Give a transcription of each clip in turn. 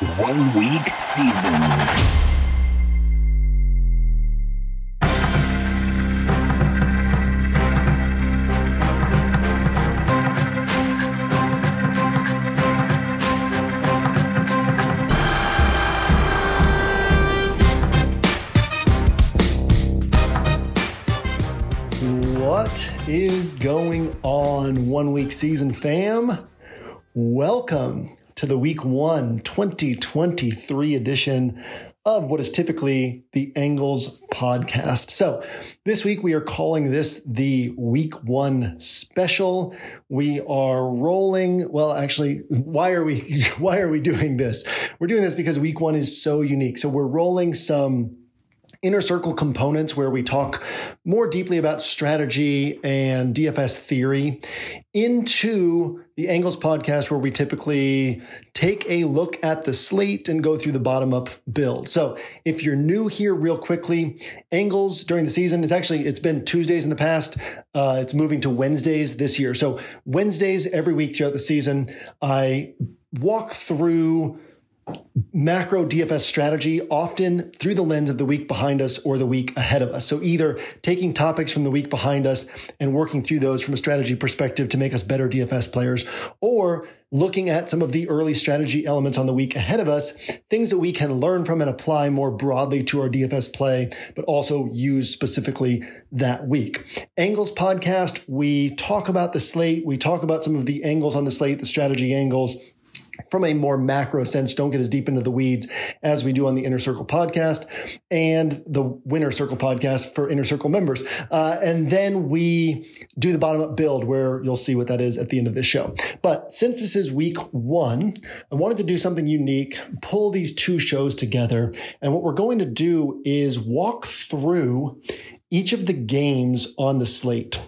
One week season. What is going on, one week season fam? Welcome to the week one 2023 edition of what is typically the Angles podcast. So, this week we are calling this the week one special. We are rolling, well, actually, why are we why are we doing this? We're doing this because week one is so unique. So, we're rolling some inner circle components where we talk more deeply about strategy and DFS theory into the Angles podcast, where we typically take a look at the slate and go through the bottom up build. So if you're new here, real quickly, Angles during the season, it's actually, it's been Tuesdays in the past. Uh, it's moving to Wednesdays this year. So Wednesdays every week throughout the season, I walk through macro DFS strategy, often through the lens of the week behind us or the week ahead of us. So either taking topics from the week behind us and working through those from a strategy perspective to make us better DFS players, or looking at some of the early strategy elements on the week ahead of us, things that we can learn from and apply more broadly to our DFS play, but also use specifically that week. Angles podcast, we talk about the slate, we talk about some of the angles on the slate, the strategy angles from a more macro sense, don't get as deep into the weeds as we do on the Inner Circle podcast and the Winner Circle podcast for Inner Circle members. Uh, and then we do the bottom up build where you'll see what that is at the end of this show. But since this is week one, I wanted to do something unique, pull these two shows together. And what we're going to do is walk through each of the games on the slate.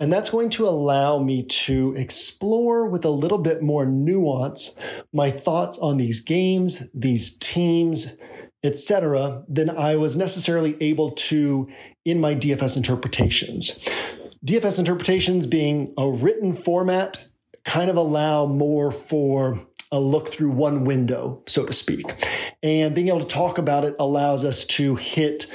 And that's going to allow me to explore with a little bit more nuance my thoughts on these games, these teams, etc., than I was necessarily able to in my DFS interpretations. DFS interpretations being a written format kind of allow more for a look through one window, so to speak. And being able to talk about it allows us to hit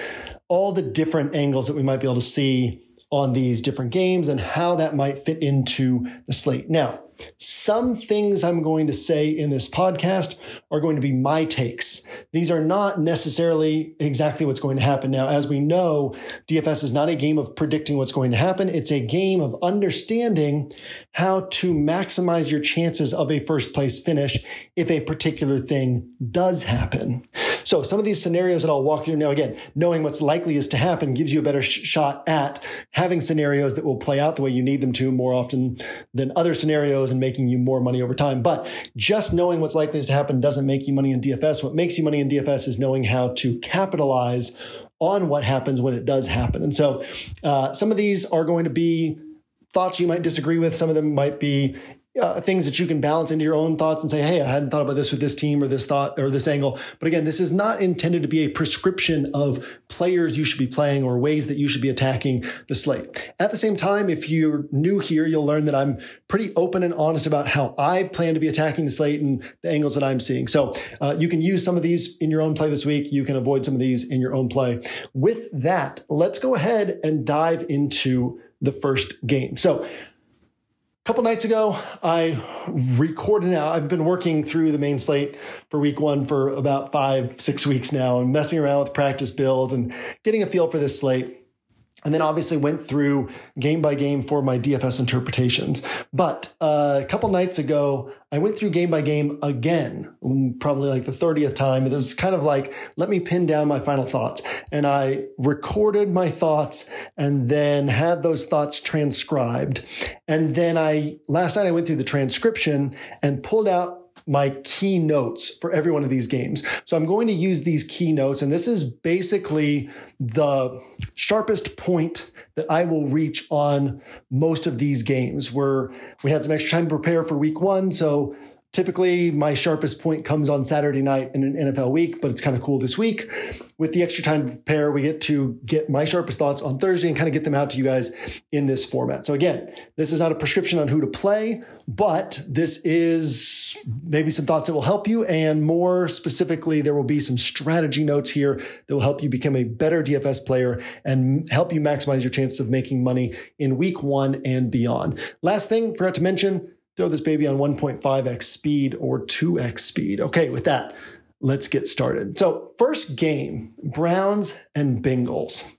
all the different angles that we might be able to see on these different games and how that might fit into the slate. Now, some things I'm going to say in this podcast are going to be my takes. These are not necessarily exactly what's going to happen. Now, as we know, DFS is not a game of predicting what's going to happen. It's a game of understanding how to maximize your chances of a first place finish if a particular thing does happen. So some of these scenarios that I'll walk through now, again, knowing what's likely is to happen gives you a better sh- shot at having scenarios that will play out the way you need them to more often than other scenarios and making you more money over time. But just knowing what's likely to happen doesn't make you money in DFS. What makes you money in DFS is knowing how to capitalize on what happens when it does happen. And so uh, some of these are going to be thoughts you might disagree with. Some of them might be uh, things that you can balance into your own thoughts and say, Hey, I hadn't thought about this with this team or this thought or this angle. But again, this is not intended to be a prescription of players you should be playing or ways that you should be attacking the slate. At the same time, if you're new here, you'll learn that I'm pretty open and honest about how I plan to be attacking the slate and the angles that I'm seeing. So uh, you can use some of these in your own play this week. You can avoid some of these in your own play. With that, let's go ahead and dive into the first game. So couple nights ago, I recorded now. I've been working through the main slate for week one for about five, six weeks now and messing around with practice builds and getting a feel for this slate and then obviously went through game by game for my DFS interpretations. But uh, a couple nights ago, I went through game by game again, mm, probably like the 30th time. It was kind of like, let me pin down my final thoughts. And I recorded my thoughts and then had those thoughts transcribed. And then I, last night I went through the transcription and pulled out my keynotes for every one of these games. So I'm going to use these keynotes, and this is basically the sharpest point that I will reach on most of these games where we had some extra time to prepare for week one. So Typically, my sharpest point comes on Saturday night in an NFL week, but it's kind of cool this week. With the extra time to prepare, we get to get my sharpest thoughts on Thursday and kind of get them out to you guys in this format. So, again, this is not a prescription on who to play, but this is maybe some thoughts that will help you. And more specifically, there will be some strategy notes here that will help you become a better DFS player and help you maximize your chances of making money in week one and beyond. Last thing, forgot to mention, throw this baby on 1.5x speed or 2x speed. Okay, with that, let's get started. So, first game Browns and Bengals.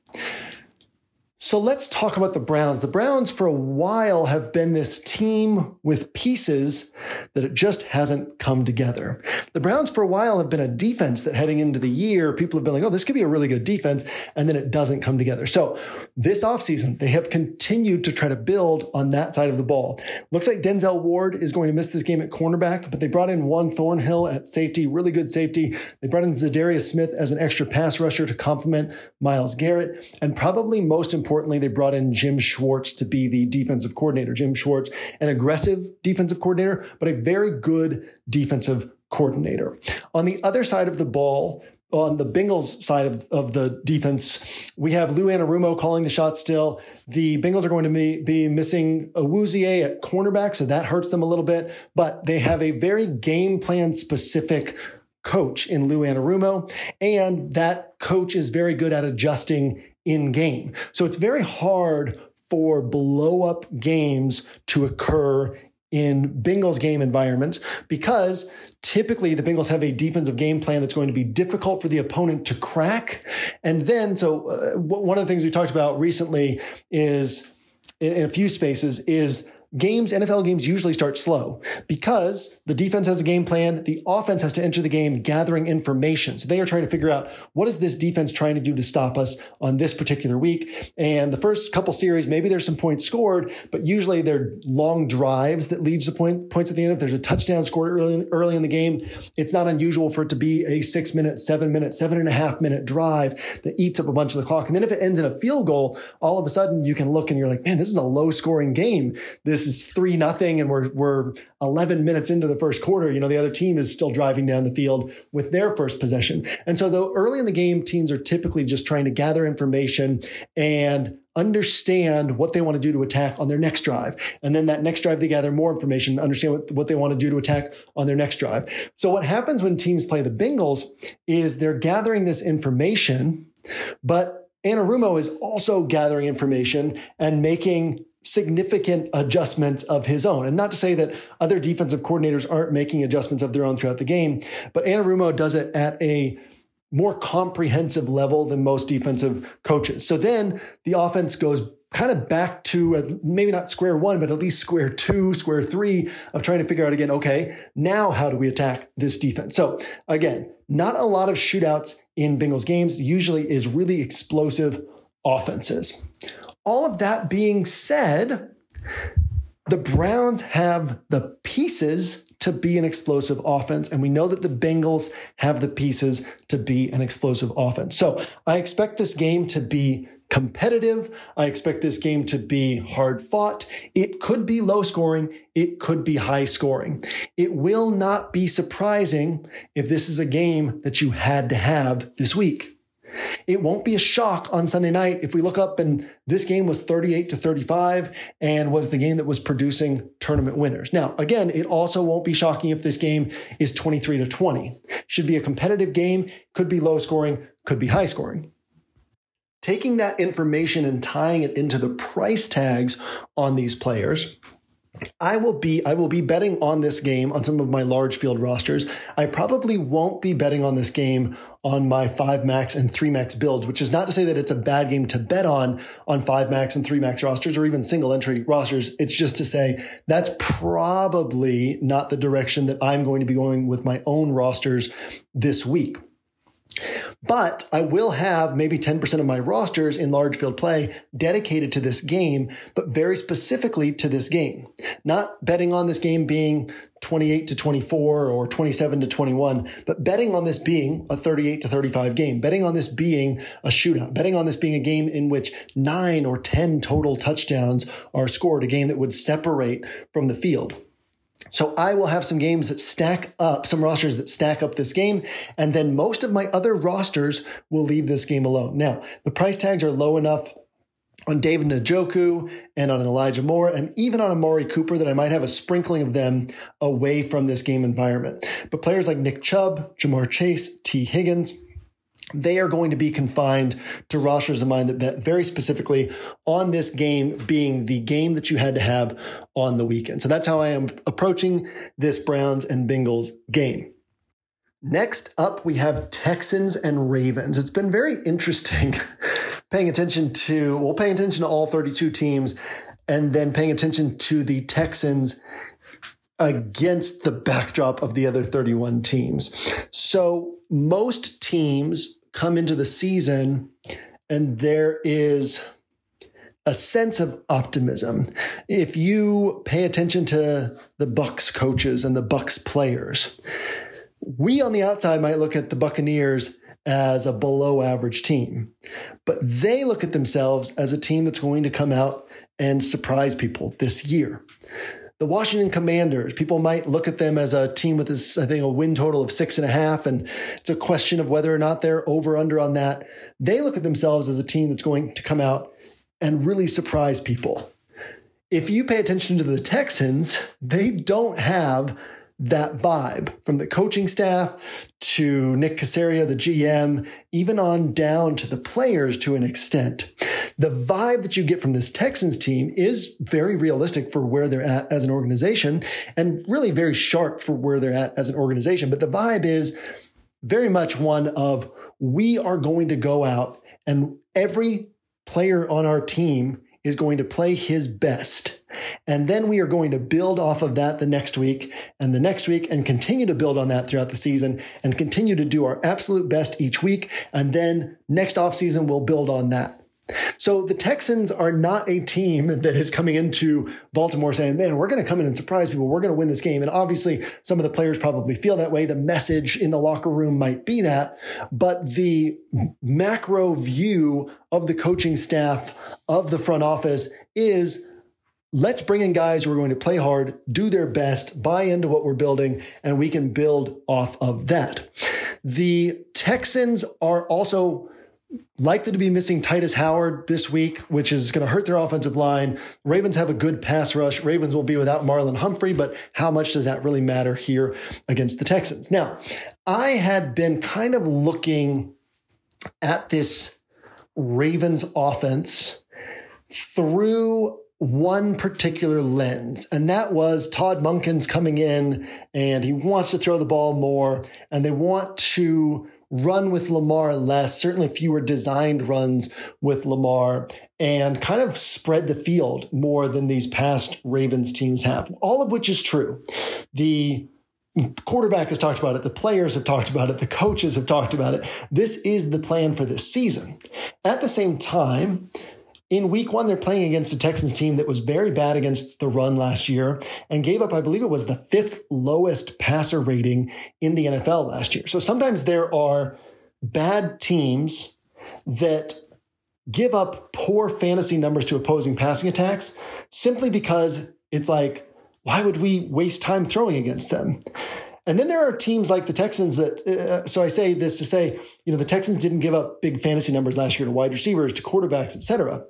So let's talk about the Browns. The Browns, for a while, have been this team with pieces that it just hasn't come together. The Browns, for a while, have been a defense that heading into the year, people have been like, oh, this could be a really good defense, and then it doesn't come together. So this offseason, they have continued to try to build on that side of the ball. Looks like Denzel Ward is going to miss this game at cornerback, but they brought in Juan Thornhill at safety, really good safety. They brought in Za'Darius Smith as an extra pass rusher to complement Myles Garrett, and probably most important, importantly, they brought in Jim Schwartz to be the defensive coordinator. Jim Schwartz, an aggressive defensive coordinator, but a very good defensive coordinator. On the other side of the ball, on the Bengals side of, of the defense, we have Lou Anarumo calling the shot still. The Bengals are going to be, be missing Awuzie at cornerback, so that hurts them a little bit, but they have a very game plan specific coach in Lou Anarumo, and that coach is very good at adjusting in game. So it's very hard for blow up games to occur in Bengals game environments because typically the Bengals have a defensive game plan that's going to be difficult for the opponent to crack. And then, so uh, one of the things we talked about recently is in, in a few spaces is games, NFL games usually start slow because the defense has a game plan. The offense has to enter the game gathering information. So they are trying to figure out what is this defense trying to do to stop us on this particular week. And the first couple series, maybe there's some points scored, but usually they're long drives that leads to point, points at the end. If there's a touchdown scored early, early in the game, it's not unusual for it to be a six minute, seven minute, seven and a half minute drive that eats up a bunch of the clock. And then if it ends in a field goal, all of a sudden you can look and you're like, man, this is a low scoring game. This this is three nothing and we're we're 11 minutes into the first quarter you know the other team is still driving down the field with their first possession and so though early in the game teams are typically just trying to gather information and understand what they want to do to attack on their next drive. And then that next drive, they gather more information, understand what, what they want to do to attack on their next drive. So what happens when teams play the Bengals is they're gathering this information, but Anarumo is also gathering information and making significant adjustments of his own. And not to say that other defensive coordinators aren't making adjustments of their own throughout the game, but Anarumo does it at a more comprehensive level than most defensive coaches. So then the offense goes kind of back to maybe not square one, but at least square two, square three of trying to figure out again, okay, now how do we attack this defense? So again, not a lot of shootouts in Bengals games, usually is really explosive offenses. All of that being said, the Browns have the pieces to be an explosive offense. And we know that the Bengals have the pieces to be an explosive offense. So I expect this game to be competitive. I expect this game to be hard fought. It could be low scoring. It could be high scoring. It will not be surprising if this is a game that you had to have this week. It won't be a shock on Sunday night if we look up and this game was 38 to 35 and was the game that was producing tournament winners. Now, again, it also won't be shocking if this game is 23 to 20. Should be a competitive game, could be low scoring, could be high scoring. Taking that information and tying it into the price tags on these players, I will be I will be betting on this game on some of my large field rosters. I probably won't be betting on this game on my 5 max and 3 max builds, which is not to say that it's a bad game to bet on on 5 max and 3 max rosters or even single entry rosters. It's just to say that's probably not the direction that I'm going to be going with my own rosters this week. But I will have maybe 10% of my rosters in large field play dedicated to this game, but very specifically to this game. Not betting on this game being 28 to 24 or 27 to 21, but betting on this being a 38 to 35 game, betting on this being a shootout, betting on this being a game in which nine or 10 total touchdowns are scored, a game that would separate from the field. So I will have some games that stack up, some rosters that stack up this game, and then most of my other rosters will leave this game alone. Now, the price tags are low enough on David Njoku and on Elijah Moore and even on Amari Cooper that I might have a sprinkling of them away from this game environment. But players like Nick Chubb, Ja'Marr Chase, Tee Higgins, they are going to be confined to rosters of mine that bet very specifically on this game being the game that you had to have on the weekend. So that's how I am approaching this Browns and Bengals game. Next up, we have Texans and Ravens. It's been very interesting paying attention to, well, paying attention to all 32 teams and then paying attention to the Texans against the backdrop of the other 31 teams. So most teams come into the season and there is a sense of optimism. If you pay attention to the Bucs coaches and the Bucs players, we on the outside might look at the Buccaneers as a below average team, but they look at themselves as a team that's going to come out and surprise people this year. The Washington Commanders, people might look at them as a team with this, I think, a win total of six and a half, and it's a question of whether or not they're over under on that. They look at themselves as a team that's going to come out and really surprise people. If you pay attention to the Texans, they don't have that vibe from the coaching staff to Nick Caserio, the GM, even on down to the players to an extent. The vibe that you get from this Texans team is very realistic for where they're at as an organization and really very sharp for where they're at as an organization. But the vibe is very much one of we are going to go out and every player on our team is going to play his best. And then we are going to build off of that the next week and the next week and continue to build on that throughout the season and continue to do our absolute best each week. And then next offseason, we'll build on that. So the Texans are not a team that is coming into Baltimore saying, man, we're going to come in and surprise people. We're going to win this game. And obviously, some of the players probably feel that way. The message in the locker room might be that. But the macro view of the coaching staff, of the front office is let's bring in guys who are going to play hard, do their best, buy into what we're building, and we can build off of that. The Texans are also likely to be missing Tytus Howard this week, which is going to hurt their offensive line. Ravens have a good pass rush. Ravens will be without Marlon Humphrey, but how much does that really matter here against the Texans? Now, I had been kind of looking at this Ravens offense through one particular lens, and that was Todd Monken's coming in and he wants to throw the ball more, and they want to run with Lamar less, certainly fewer designed runs with Lamar, and kind of spread the field more than these past Ravens teams have, all of which is true. The quarterback has talked about it, the players have talked about it, the coaches have talked about it. This is the plan for this season. At the same time, in week one, they're playing against a Texans team that was very bad against the run last year and gave up, I believe it was the fifth lowest passer rating in the NFL last year. So sometimes there are bad teams that give up poor fantasy numbers to opposing passing attacks simply because it's like, why would we waste time throwing against them? And then there are teams like the Texans that, uh, so I say this to say, you know, the Texans didn't give up big fantasy numbers last year to wide receivers, to quarterbacks, et cetera.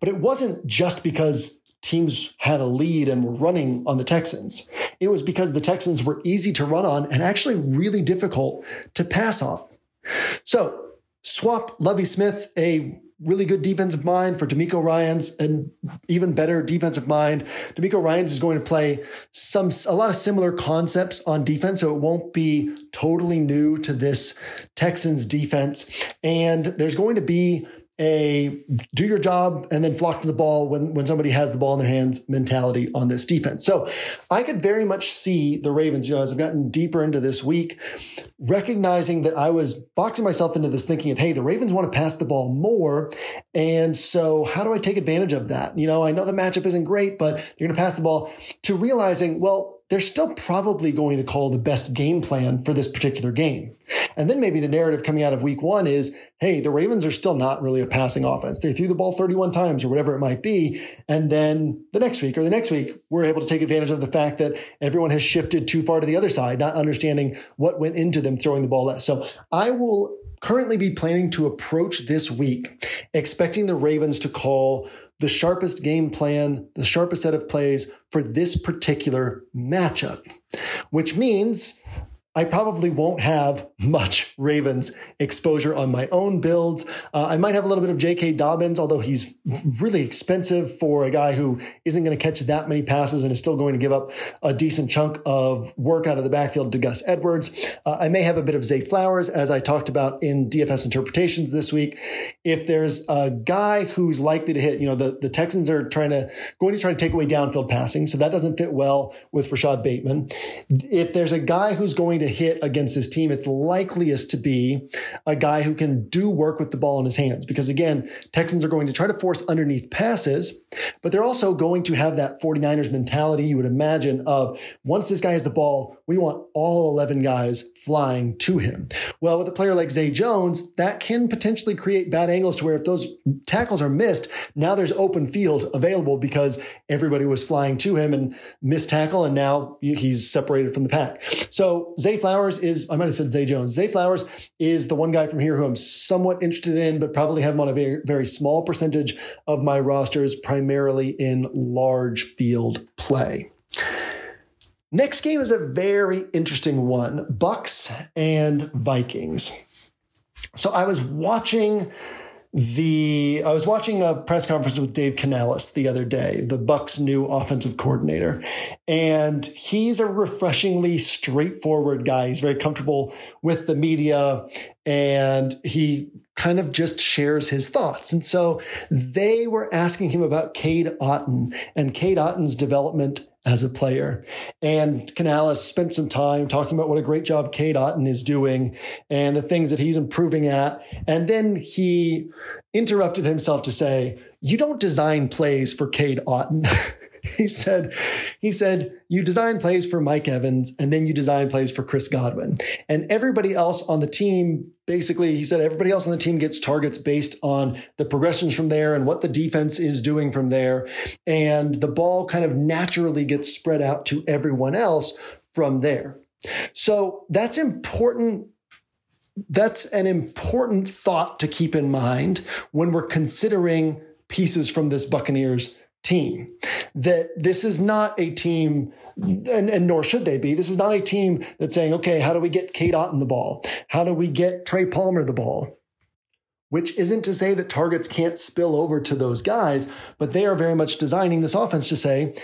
But it wasn't just because teams had a lead and were running on the Texans. It was because the Texans were easy to run on and actually really difficult to pass on. So swap Lovie Smith, a really good defensive mind for DeMeco Ryans and even better defensive mind. DeMeco Ryans is going to play some a lot of similar concepts on defense, so it won't be totally new to this Texans defense. And there's going to be a do your job and then flock to the ball when, when somebody has the ball in their hands mentality on this defense. So I could very much see the Ravens, you know, as I've gotten deeper into this week, recognizing that I was boxing myself into this thinking of, hey, the Ravens want to pass the ball more. And so how do I take advantage of that? You know, I know the matchup isn't great, but you're going to pass the ball to realizing, well, they're still probably going to call the best game plan for this particular game. And then maybe the narrative coming out of week one is, hey, the Ravens are still not really a passing offense. They threw the ball 31 times or whatever it might be. And then the next week or the next week, we're able to take advantage of the fact that everyone has shifted too far to the other side, not understanding what went into them throwing the ball less. So I will currently be planning to approach this week expecting the Ravens to call the sharpest game plan, the sharpest set of plays for this particular matchup, which means I probably won't have much Ravens exposure on my own builds. Uh, I might have a little bit of J.K. Dobbins, although he's really expensive for a guy who isn't going to catch that many passes and is still going to give up a decent chunk of work out of the backfield to Gus Edwards. Uh, I may have a bit of Zay Flowers, as I talked about in DFS interpretations this week. If there's a guy who's likely to hit, you know, the, the Texans are trying to going to try to take away downfield passing, so that doesn't fit well with Rashod Bateman. If there's a guy who's going to hit against his team, it's likeliest to be a guy who can do work with the ball in his hands. Because again, Texans are going to try to force underneath passes, but they're also going to have that 49ers mentality you would imagine of once this guy has the ball, we want all 11 guys flying to him. Well, with a player like Zay Jones, that can potentially create bad angles to where if those tackles are missed, now there's open field available because everybody was flying to him and missed tackle, and now he's separated from the pack. So Zay Flowers is, I might have said Zay Jones. Zay Flowers is the one guy from here who I'm somewhat interested in, but probably have him on a very, very small percentage of my rosters, primarily in large field play. Next game is a very interesting one Bucs and Vikings. So I was watching the I was watching a press conference with Dave Canales the other day, the Bucs new offensive coordinator, and he's a refreshingly straightforward guy. He's very comfortable with the media and he kind of just shares his thoughts. And so they were asking him about Cade Otton and Cade Otton's development as a player. And Canales spent some time talking about what a great job Cade Otton is doing and the things that he's improving at. And then he interrupted himself to say, You don't design plays for Cade Otton. he said, he said, you design plays for Mike Evans and then you design plays for Chris Godwin. And everybody else on the team, basically, he said, everybody else on the team gets targets based on the progressions from there and what the defense is doing from there. And the ball kind of naturally gets spread out to everyone else from there. So that's important that's an important thought to keep in mind when we're considering pieces from this Buccaneers team. That this is not a team, and, and, nor should they be. This is not a team that's saying, okay, how do we get Cade Otton the ball? How do we get Trey Palmer the ball? Which isn't to say that targets can't spill over to those guys, but they are very much designing this offense to say,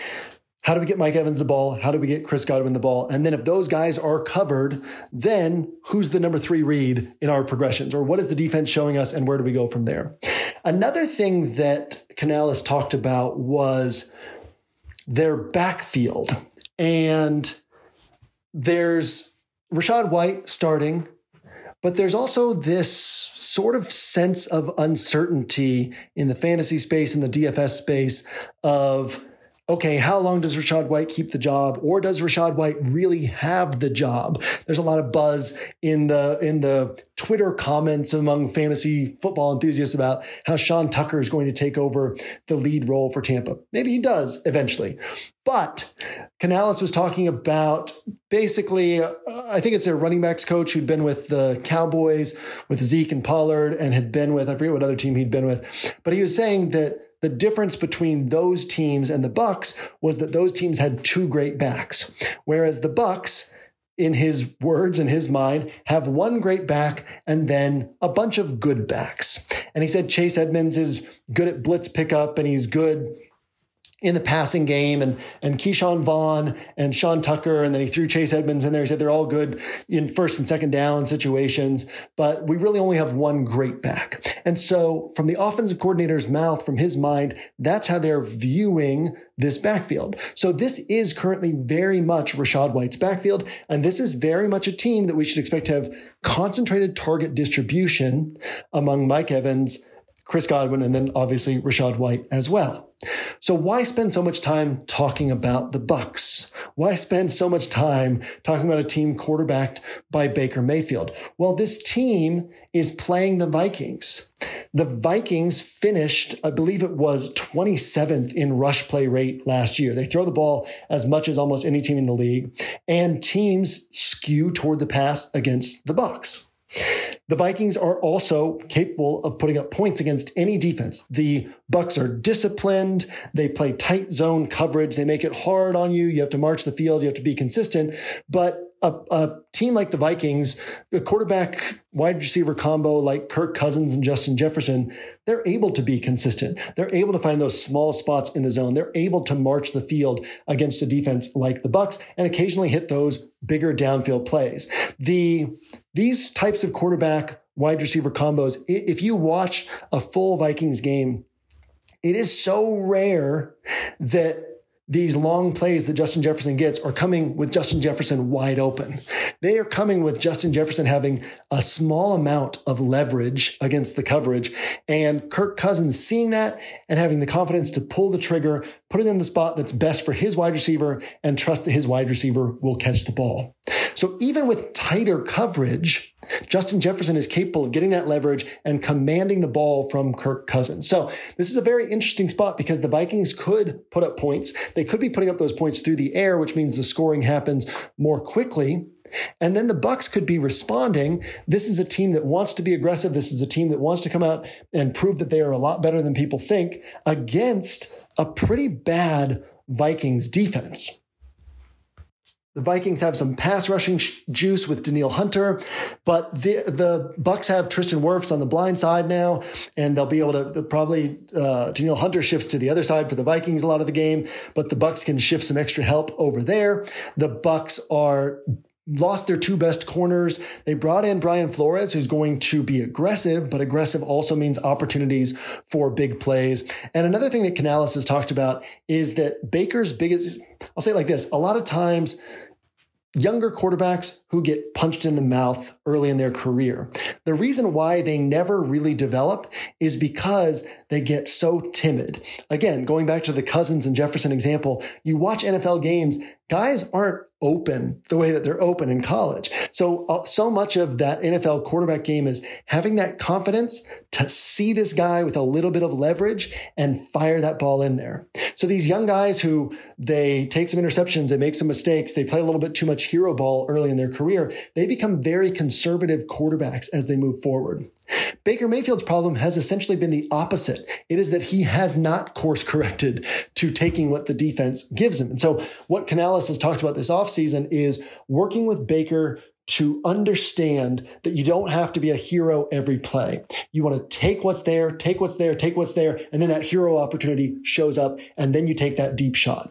how do we get Mike Evans the ball? How do we get Chris Godwin the ball? And then if those guys are covered, then who's the number three read in our progressions? Or what is the defense showing us and where do we go from there? Another thing that Canales talked about was their backfield. And there's Rachaad White starting, but there's also this sort of sense of uncertainty in the fantasy space, in the DFS space of okay, how long does Rachaad White keep the job, or does Rachaad White really have the job? There's a lot of buzz in the in the Twitter comments among fantasy football enthusiasts about how Sean Tucker is going to take over the lead role for Tampa. Maybe he does eventually, but Canales was talking about basically, uh, I think it's their running backs coach who'd been with the Cowboys with Zeke and Pollard and had been with I forget what other team he'd been with, but he was saying that the difference between those teams and the Bucs was that those teams had two great backs, whereas the Bucs in his words in his mind have one great back and then a bunch of good backs. And he said Chase Edmonds is good at blitz pickup and he's good in the passing game and and Ke'Shawn Vaughn and Sean Tucker, and then he threw Chase Edmonds in there. He said they're all good in first and second down situations, but we really only have one great back. And so from the offensive coordinator's mouth, from his mind, that's how they're viewing this backfield. So this is currently very much Rachaad White's backfield, and this is very much a team that we should expect to have concentrated target distribution among Mike Evans, Chris Godwin, and then obviously Rachaad White as well. So why spend so much time talking about the Bucs? Why spend so much time talking about a team quarterbacked by Baker Mayfield? Well, this team is playing the Vikings. The Vikings finished, I believe it was 27th in rush play rate last year. They throw the ball as much as almost any team in the league, and teams skew toward the pass against the Bucs. The Vikings are also capable of putting up points against any defense. The Bucs are disciplined. They play tight zone coverage. They make it hard on you. You have to march the field. You have to be consistent. But a, a, team like the Vikings, a quarterback wide receiver combo like Kirk Cousins and Justin Jefferson, they're able to be consistent. They're able to find those small spots in the zone. They're able to march the field against a defense like the Bucs and occasionally hit those bigger downfield plays. The these types of quarterback wide receiver combos, if you watch a full Vikings game, it is so rare that these long plays that Justin Jefferson gets are coming with Justin Jefferson wide open. They are coming with Justin Jefferson having a small amount of leverage against the coverage and Kirk Cousins seeing that and having the confidence to pull the trigger, put it in the spot that's best for his wide receiver and trust that his wide receiver will catch the ball. So even with tighter coverage, Justin Jefferson is capable of getting that leverage and commanding the ball from Kirk Cousins. So this is a very interesting spot because the Vikings could put up points. They could be putting up those points through the air, which means the scoring happens more quickly. And then the Bucs could be responding. This is a team that wants to be aggressive. This is a team that wants to come out and prove that they are a lot better than people think against a pretty bad Vikings defense. The Vikings have some pass rushing sh- juice with Danielle Hunter, but the the Bucs have Tristan Wirfs on the blind side now, and they'll be able to probably uh, Danielle Hunter shifts to the other side for the Vikings a lot of the game, but the Bucs can shift some extra help over there. The Bucs are lost their two best corners. They brought in Brian Flores, who's going to be aggressive, but aggressive also means opportunities for big plays. And another thing that Canales has talked about is that Baker's biggest, I'll say it like this, a lot of times younger quarterbacks who get punched in the mouth early in their career. The reason why they never really develop is because they get so timid. Again, going back to the Cousins and Jefferson example, you watch NFL games, guys aren't open the way that they're open in college. So, uh, so much of that NFL quarterback game is having that confidence to see this guy with a little bit of leverage and fire that ball in there. So these young guys who they take some interceptions, they make some mistakes, they play a little bit too much hero ball early in their career, they become very conservative quarterbacks as they move forward. Baker Mayfield's problem has essentially been the opposite. It is that he has not course corrected to taking what the defense gives him. And so what Canales has talked about this offseason is working with Baker to understand that you don't have to be a hero every play. You want to take what's there, take what's there, take what's there, and then that hero opportunity shows up, and then you take that deep shot.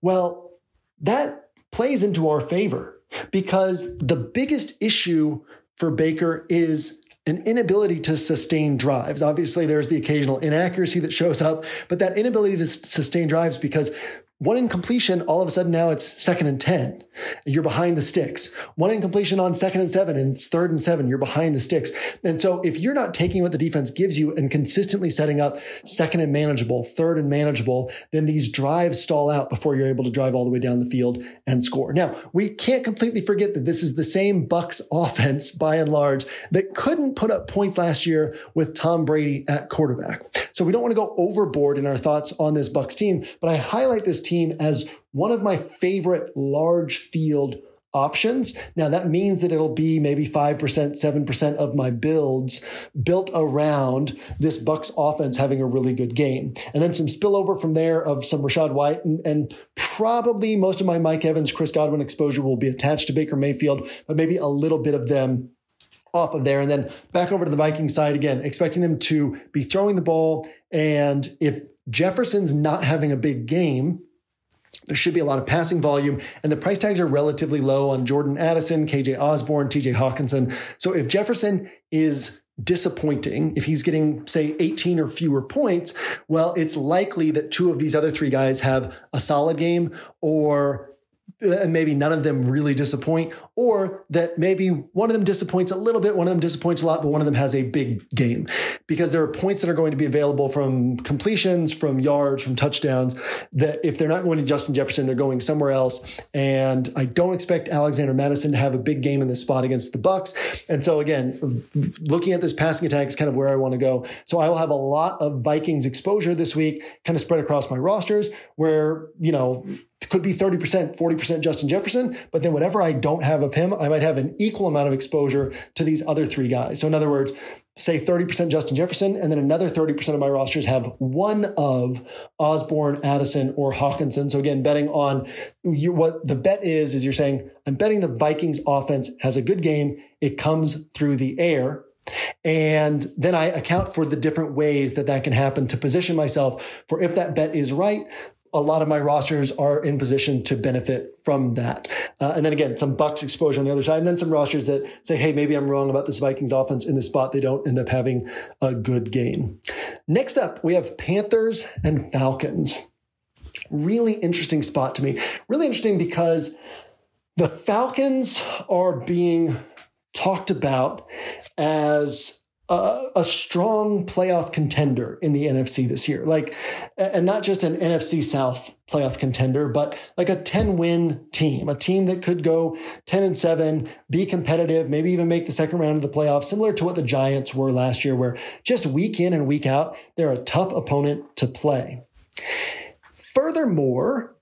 Well, that plays into our favor because the biggest issue for Baker is an inability to sustain drives. Obviously, there's the occasional inaccuracy that shows up, but that inability to sustain drives because one incompletion, all of a sudden now it's second and 10. You're behind the sticks. One incompletion on second and seven and it's third and seven. You're behind the sticks. And so if you're not taking what the defense gives you and consistently setting up second and manageable, third and manageable, then these drives stall out before you're able to drive all the way down the field and score. Now, we can't completely forget that this is the same Bucs offense by and large that couldn't put up points last year with Tom Brady at quarterback. So we don't want to go overboard in our thoughts on this Bucs team, but I highlight this team as one of my favorite large field options. Now that means that it'll be maybe 5%, 7% of my builds built around this Bucs offense having a really good game. And then some spillover from there of some Rachaad White and, and probably most of my Mike Evans, Chris Godwin exposure will be attached to Baker Mayfield, but maybe a little bit of them off of there. And then back over to the Viking side again, expecting them to be throwing the ball. And if Jefferson's not having a big game, there should be a lot of passing volume, and the price tags are relatively low on Jordan Addison, KJ Osborn, TJ Hockenson. So if Jefferson is disappointing, if he's getting, say, 18 or fewer points, well, it's likely that two of these other three guys have a solid game or and maybe none of them really disappoint, or that maybe one of them disappoints a little bit, one of them disappoints a lot, but one of them has a big game because there are points that are going to be available from completions, from yards, from touchdowns that if they're not going to Justin Jefferson, they're going somewhere else. And I don't expect Alexander Mattison to have a big game in this spot against the Bucs. And so again, looking at this passing attack is kind of where I want to go. So I will have a lot of Vikings exposure this week, kind of spread across my rosters where, you know, could be 30%, 40% Justin Jefferson, but then whatever I don't have of him, I might have an equal amount of exposure to these other three guys. So in other words, say 30% Justin Jefferson, and then another 30% of my rosters have one of Osborn, Addison, or Hockenson. So again, betting on you, what the bet is, is you're saying, I'm betting the Vikings offense has a good game. It comes through the air. And then I account for the different ways that that can happen to position myself for if that bet is right, a lot of my rosters are in position to benefit from that. Uh, and then again, some Bucs exposure on the other side, and then some rosters that say, hey, maybe I'm wrong about this Vikings offense in this spot. They don't end up having a good game. Next up, we have Panthers and Falcons. Really interesting spot to me. Really interesting because the Falcons are being talked about as a, a, strong playoff contender in the NFC this year. Like, and not just an NFC South playoff contender, but like a 10 win team, a team that could go 10 and 7, be competitive, maybe even make the second round of the playoffs, similar to what the Giants were last year, where just week in and week out, they're a tough opponent to play. Furthermore,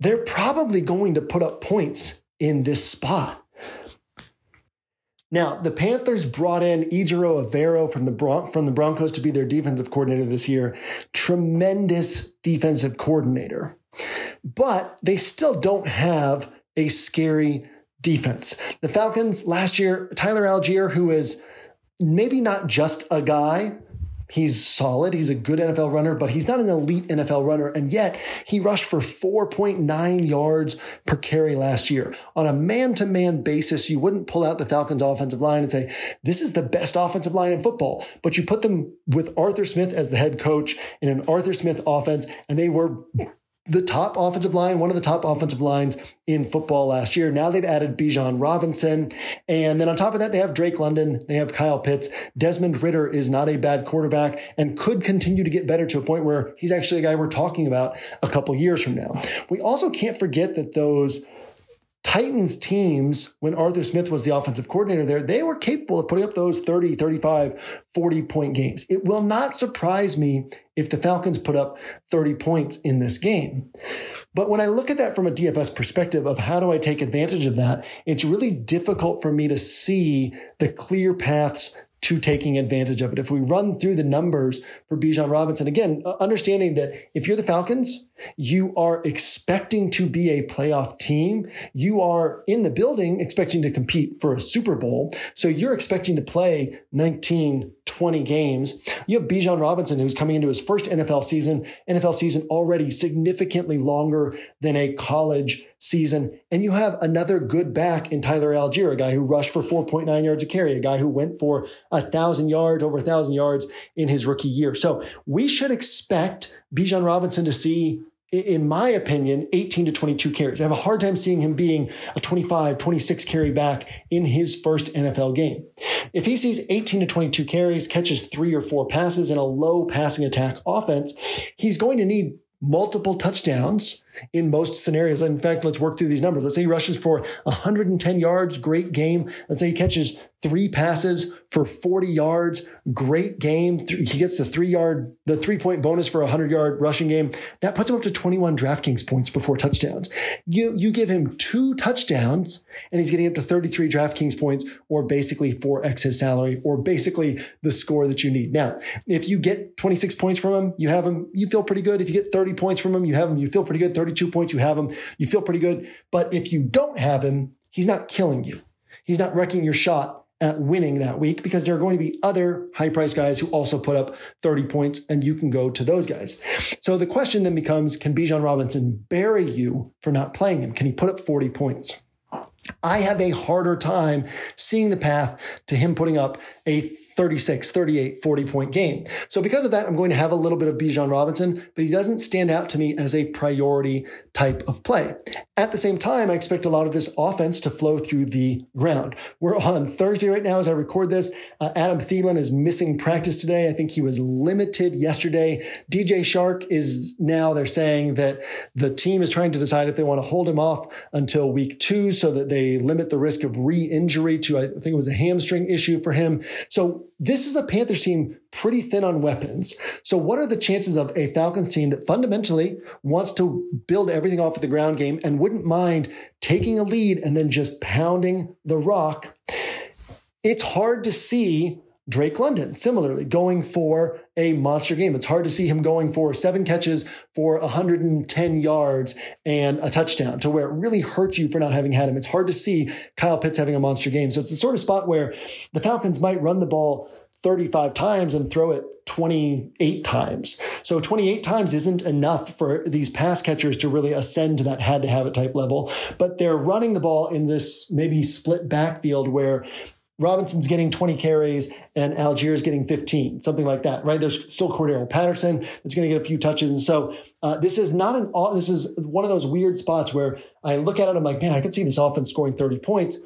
they're probably going to put up points in this spot. Now, the Panthers brought in Ejiro Evero from the, Bron- from the Broncos to be their defensive coordinator this year. Tremendous defensive coordinator. But they still don't have a scary defense. The Falcons last year, Tyler Allgeier, who is maybe not just a guy, He's solid. He's a good NFL runner, but he's not an elite NFL runner. And yet he rushed for 4.9 yards per carry last year. On a man to man basis, you wouldn't pull out the Falcons offensive line and say, this is the best offensive line in football. But you put them with Arthur Smith as the head coach in an Arthur Smith offense, and they were the top offensive line, one of the top offensive lines in football last year. Now they've added Bijan Robinson. And then on top of that, they have Drake London. They have Kyle Pitts. Desmond Ridder is not a bad quarterback and could continue to get better to a point where he's actually a guy we're talking about a couple years from now. We also can't forget that those Titans teams, when Arthur Smith was the offensive coordinator there, they were capable of putting up those 30, 35, 40 point games. It will not surprise me if the Falcons put up 30 points in this game. But when I look at that from a DFS perspective of how do I take advantage of that, it's really difficult for me to see the clear paths to taking advantage of it. If we run through the numbers for Bijan Robinson, again, uh, understanding that if you're the Falcons, you are expecting to be a playoff team. You are in the building expecting to compete for a Super Bowl. So you're expecting to play 19, 20 games. You have Bijan Robinson, who's coming into his first NFL season, NFL season already significantly longer than a college season. And you have another good back in Tyler Allgeier, a guy who rushed for 4.9 yards a carry, a guy who went for a thousand yards, over a thousand yards in his rookie year. So we should expect Bijan Robinson to see in my opinion, 18 to 22 carries. I have a hard time seeing him being a 25, 26 carry back in his first NFL game. If he sees 18 to 22 carries, catches three or four passes in a low passing attack offense, he's going to need multiple touchdowns in most scenarios. In fact, let's work through these numbers. Let's say he rushes for 110 yards, great game. Let's say he catches three passes for 40 yards, great game. He gets the three yard, the three point bonus for a 100 yard rushing game. That puts him up to 21 DraftKings points before touchdowns. You, you give him two touchdowns and he's getting up to 33 DraftKings points or basically 4x his salary or basically the score that you need. Now, if you get 26 points from him, you have him, you feel pretty good. If you get 30 points from him, you have him, you feel pretty good. 32 points, you have him, you feel pretty good. But if you don't have him, he's not killing you. He's not wrecking your shot at winning that week because there are going to be other high price guys who also put up 30 points and you can go to those guys. So the question then becomes can Bijan Robinson bury you for not playing him? Can he put up 40 points? I have a harder time seeing the path to him putting up a 36, 38, 40 point game. So because of that, I'm going to have a little bit of Bijan Robinson, but he doesn't stand out to me as a priority type of play. At the same time, I expect a lot of this offense to flow through the ground. We're on Thursday right now as I record this. Uh, Adam Thielen is missing practice today. I think he was limited yesterday. DJ Chark is now, they're saying that the team is trying to decide if they want to hold him off until week two so that they limit the risk of re injury to, I think it was a hamstring issue for him. So this is a Panthers team pretty thin on weapons. So, what are the chances of a Falcons team that fundamentally wants to build everything off of the ground game and wouldn't mind taking a lead and then just pounding the rock? It's hard to see Drake London, similarly, going for a monster game. It's hard to see him going for seven catches for 110 yards and a touchdown to where it really hurts you for not having had him. It's hard to see Kyle Pitts having a monster game. So it's the sort of spot where the Falcons might run the ball 35 times and throw it 28 times. So 28 times isn't enough for these pass catchers to really ascend to that had to have it type level. But they're running the ball in this maybe split backfield where Robinson's getting 20 carries and Allgeier's getting 15, something like that, right? There's still Cordarrelle Patterson that's going to get a few touches. And so uh, this is not an, this is one of those weird spots where I look at it, I'm like, man, I could see this offense scoring 30 points.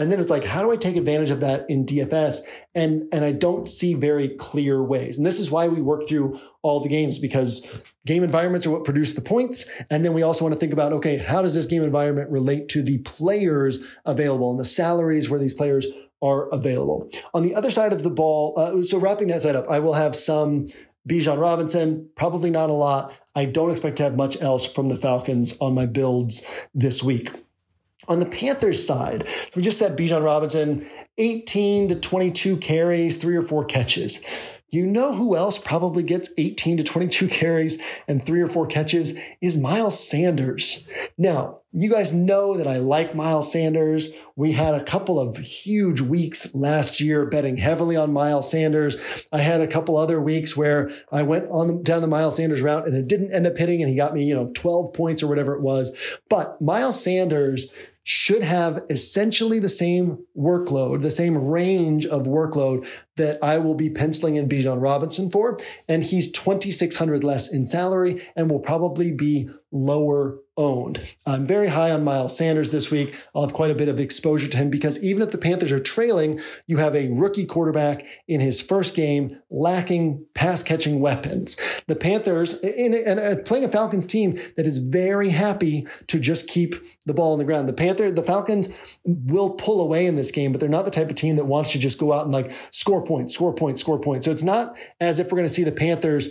And then it's like, how do I take advantage of that in DFS? And, and I don't see very clear ways. And this is why we work through all the games because game environments are what produce the points. And then we also want to think about, okay, how does this game environment relate to the players available and the salaries where these players are available. On the other side of the ball, uh, so wrapping that side up, I will have some Bijan Robinson, probably not a lot. I don't expect to have much else from the Falcons on my builds this week. On the Panthers side, we just said Bijan Robinson, 18 to 22 carries, three or four catches. You know who else probably gets 18 to 22 carries and three or four catches is Miles Sanders. Now, you guys know that I like Miles Sanders. We had a couple of huge weeks last year betting heavily on Miles Sanders. I had a couple other weeks where I went on the, down the Miles Sanders route and it didn't end up hitting and he got me, you know, 12 points or whatever it was. But Miles Sanders should have essentially the same workload, the same range of workload that I will be penciling in Bijan Robinson for. And he's 2,600 less in salary and will probably be lower owned. I'm very high on Miles Sanders this week. I'll have quite a bit of exposure to him because even if the Panthers are trailing, you have a rookie quarterback in his first game lacking pass catching weapons. The Panthers, and uh, playing a Falcons team that is very happy to just keep the ball on the ground. The Panther, the Falcons will pull away in this game, but they're not the type of team that wants to just go out and like score points, score points, score points. So it's not as if we're going to see the Panthers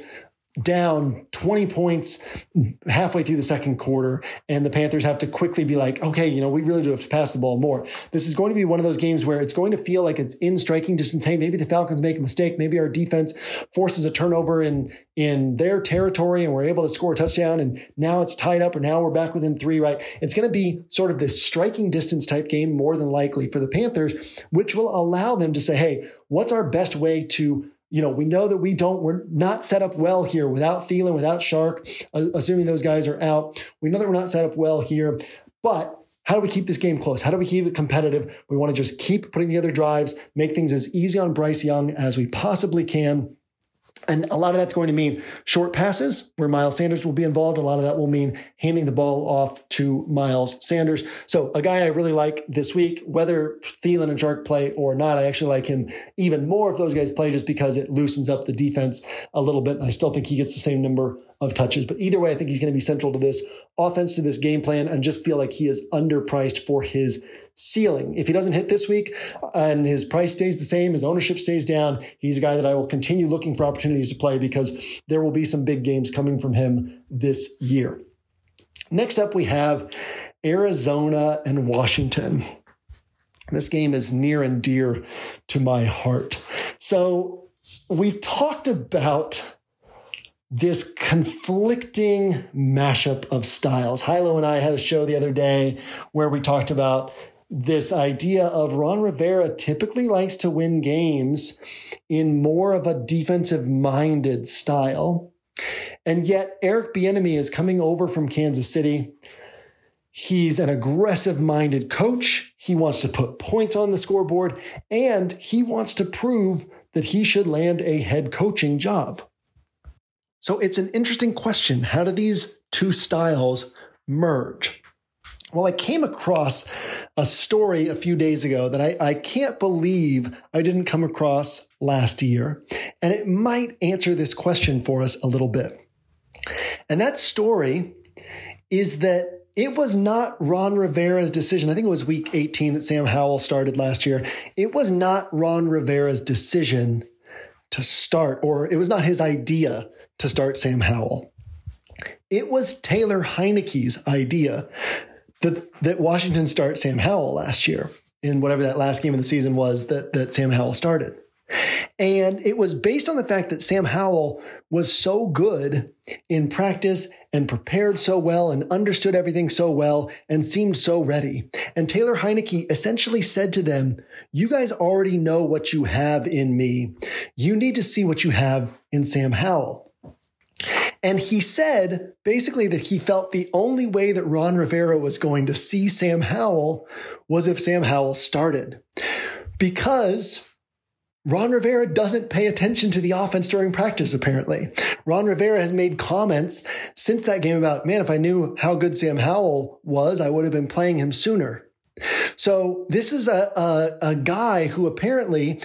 down 20 points halfway through the second quarter and the Panthers have to quickly be like, okay, you know, we really do have to pass the ball more. This is going to be one of those games where it's going to feel like it's in striking distance. Hey, maybe the Falcons make a mistake. Maybe our defense forces a turnover in, in their territory and we're able to score a touchdown and now it's tied up or now we're back within three, right? It's going to be sort of this striking distance type game more than likely for the Panthers, which will allow them to say, hey, what's our best way to you know, we know that we don't, we're not set up well here without Thielen, without Chark, uh, assuming those guys are out. We know that we're not set up well here, but how do we keep this game close? How do we keep it competitive? We want to just keep putting together drives, make things as easy on Bryce Young as we possibly can. And a lot of that's going to mean short passes where Miles Sanders will be involved. A lot of that will mean handing the ball off to Miles Sanders. So a guy I really like this week, whether Thielen and Chark play or not, I actually like him even more if those guys play just because it loosens up the defense a little bit. And I still think he gets the same number of touches. But either way, I think he's going to be central to this offense, to this game plan, and just feel like he is underpriced for his ceiling. If he doesn't hit this week and his price stays the same, his ownership stays down, he's a guy that I will continue looking for opportunities to play because there will be some big games coming from him this year. Next up, we have Arizona and Washington. This game is near and dear to my heart. So, we've talked about this conflicting mashup of styles. Hilow and I had a show the other day where we talked about this idea of Ron Rivera typically likes to win games in more of a defensive minded style. And yet, Eric Bieniemy is coming over from Kansas City. He's an aggressive minded coach. He wants to put points on the scoreboard and he wants to prove that he should land a head coaching job. So it's an interesting question. How do these two styles merge? Well, I came across a story a few days ago that I, I can't believe I didn't come across last year, and it might answer this question for us a little bit. And that story is that it was not Ron Rivera's decision. I think it was week 18 that Sam Howell started last year. It was not Ron Rivera's decision to start, or it was not his idea to start Sam Howell. It was Taylor Heinicke's idea that, that Washington start Sam Howell last year in whatever that last game of the season was that, that Sam Howell started. And it was based on the fact that Sam Howell was so good in practice and prepared so well and understood everything so well and seemed so ready. And Taylor Heinicke essentially said to them, You guys already know what you have in me. You need to see what you have in Sam Howell. And he said basically that he felt the only way that Ron Rivera was going to see Sam Howell was if Sam Howell started. Because Ron Rivera doesn't pay attention to the offense during practice, apparently. Ron Rivera has made comments since that game about, man, if I knew how good Sam Howell was, I would have been playing him sooner. So this is a, a, a guy who apparently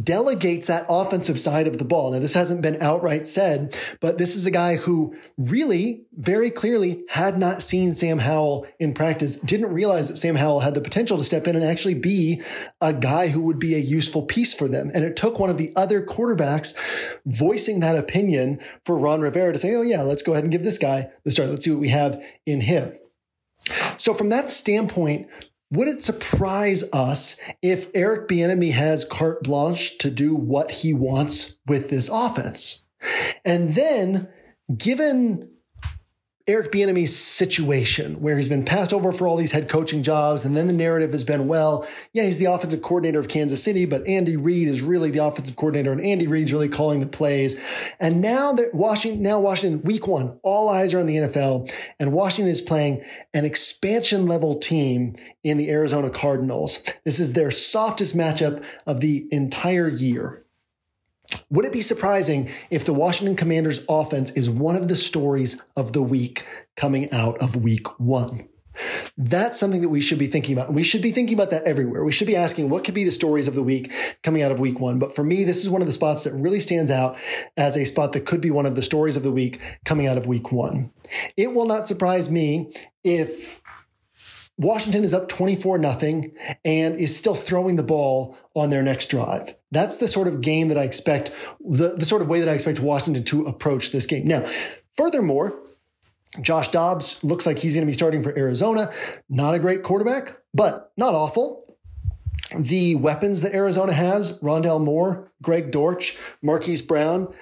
delegates that offensive side of the ball. Now, this hasn't been outright said, but this is a guy who really very clearly had not seen Sam Howell in practice, didn't realize that Sam Howell had the potential to step in and actually be a guy who would be a useful piece for them. And it took one of the other quarterbacks voicing that opinion for Ron Rivera to say, oh, yeah, let's go ahead and give this guy the start. Let's see what we have in him. So, from that standpoint, would it surprise us if Eric Bieniemy has carte blanche to do what he wants with this offense? And then, given Eric Bieniemy's situation where he's been passed over for all these head coaching jobs. And then the narrative has been, well, yeah, he's the offensive coordinator of Kansas City, but Andy Reid is really the offensive coordinator and Andy Reid's really calling the plays. And now that Washington, now Washington week one, all eyes are on the NFL and Washington is playing an expansion level team in the Arizona Cardinals. This is their softest matchup of the entire year. Would it be surprising if the Washington Commanders offense is one of the stories of the week coming out of week one? That's something that we should be thinking about. We should be thinking about that everywhere. We should be asking what could be the stories of the week coming out of week one. But for me, this is one of the spots that really stands out as a spot that could be one of the stories of the week coming out of week one. It will not surprise me if Washington is up 24 nothing and is still throwing the ball on their next drive. That's the sort of game that I expect, the, the sort of way that I expect Washington to approach this game. Now, furthermore, Josh Dobbs looks like he's going to be starting for Arizona. Not a great quarterback, but not awful the weapons that Arizona has, Rondale Moore, Greg Dortch, Marquise Brown,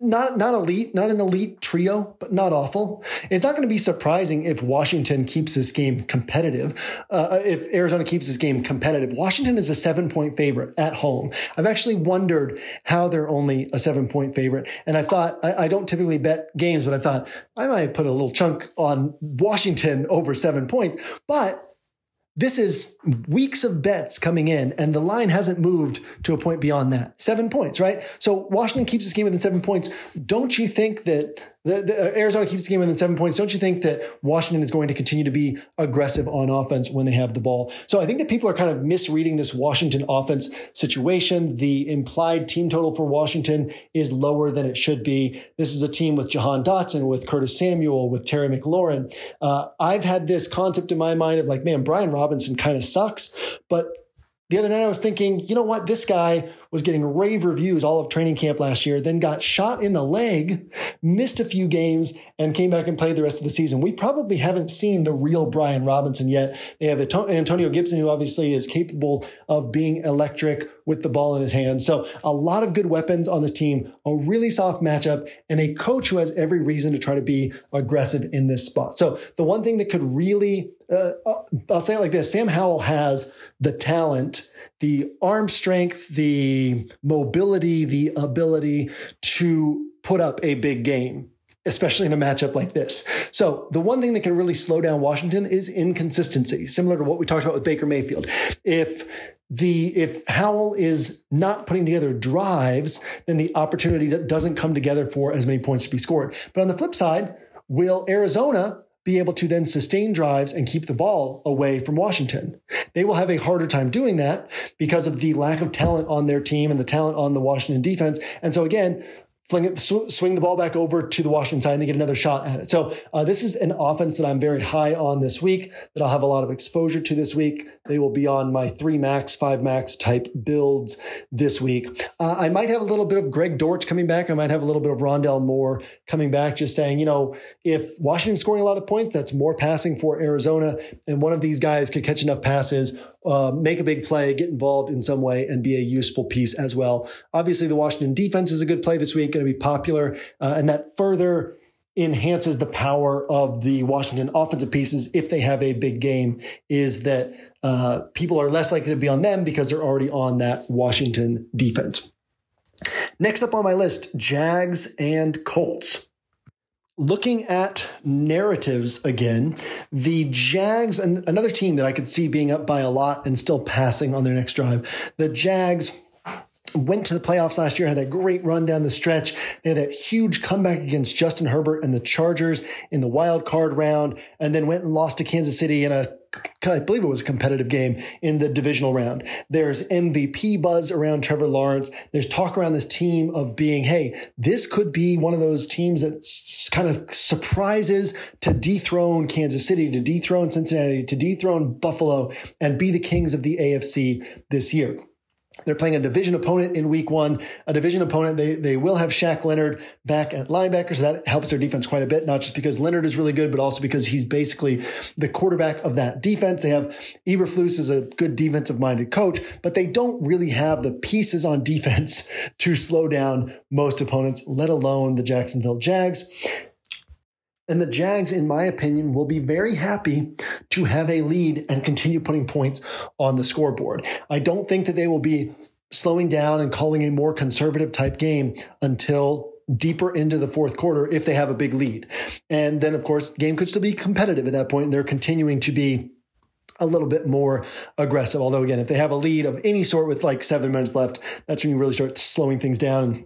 not not elite, not an elite trio, but not awful. It's not going to be surprising if Washington keeps this game competitive. Uh, if Arizona keeps this game competitive, Washington is a seven point favorite at home. I've actually wondered how they're only a seven point favorite, and I thought I, I don't typically bet games, but I thought I might put a little chunk on Washington over seven points, but this is weeks of bets coming in, and the line hasn't moved to a point beyond that. Seven points, right? So Washington keeps this game within seven points. Don't you think that the, the, uh, Arizona keeps the game within seven points. Don't you think that Washington is going to continue to be aggressive on offense when they have the ball? So I think that people are kind of misreading this Washington offense situation. The implied team total for Washington is lower than it should be. This is a team with Jahan Dotson, with Curtis Samuel, with Terry McLaurin. Uh, I've had this concept in my mind of like, man, Brian Robinson kind of sucks, but the other night I was thinking, you know what? This guy was getting rave reviews all of training camp last year, then got shot in the leg, missed a few games, and came back and played the rest of the season. We probably haven't seen the real Brian Robinson yet. They have Antonio Gibson, who obviously is capable of being electric with the ball in his hands. So a lot of good weapons on this team, a really soft matchup, and a coach who has every reason to try to be aggressive in this spot. So the one thing that could really, uh, I'll say it like this: Sam Howell has the talent, the arm strength, the mobility, the ability to put up a big game especially in a matchup like this. So the one thing that can really slow down Washington is inconsistency, similar to what we talked about with Baker Mayfield. If the if Howell is not putting together drives, then the opportunity doesn't come together for as many points to be scored. But on the flip side, will Arizona be able to then sustain drives and keep the ball away from Washington. They will have a harder time doing that because of the lack of talent on their team and the talent on the Washington defense. And so again, fling it, sw- swing the ball back over to the Washington side and they get another shot at it. So uh, this is an offense that I'm very high on this week that I'll have a lot of exposure to this week. They will be on my three max, five max type builds this week. Uh, I might have a little bit of Greg Dortch coming back. I might have a little bit of Rondale Moore coming back, just saying, you know, if Washington's scoring a lot of points, that's more passing for Arizona. And one of these guys could catch enough passes uh, make a big play, get involved in some way, and be a useful piece as well. Obviously, the Washington defense is a good play this week, going to be popular, uh, and that further enhances the power of the Washington offensive pieces if they have a big game. Is that uh, people are less likely to be on them because they're already on that Washington defense. Next up on my list, Jags and Colts looking at narratives again, the Jags, and another team that I could see being up by a lot and still passing on their next drive, the Jags went to the playoffs last year, had that great run down the stretch. They had that huge comeback against Justin Herbert and the Chargers in the wild card round, and then went and lost to Kansas City in a I believe it was a competitive game in the divisional round. There's MVP buzz around Trevor Lawrence. There's talk around this team of being, hey, this could be one of those teams that kind of surprises to dethrone Kansas City, to dethrone Cincinnati, to dethrone Buffalo, and be the kings of the AFC this year. They're playing a division opponent in week one, a division opponent. They, they will have Shaq Leonard back at linebacker. So that helps their defense quite a bit, not just because Leonard is really good, but also because he's basically the quarterback of that defense. They have Eberflus is a good defensive minded coach, but they don't really have the pieces on defense to slow down most opponents, let alone the Jacksonville Jags. And the Jags, in my opinion, will be very happy to have a lead and continue putting points on the scoreboard. I don't think that they will be slowing down and calling a more conservative type game until deeper into the fourth quarter if they have a big lead. And then, of course, game could still be competitive at that point. And they're continuing to be a little bit more aggressive. Although, again, if they have a lead of any sort with like seven minutes left, that's when you really start slowing things down and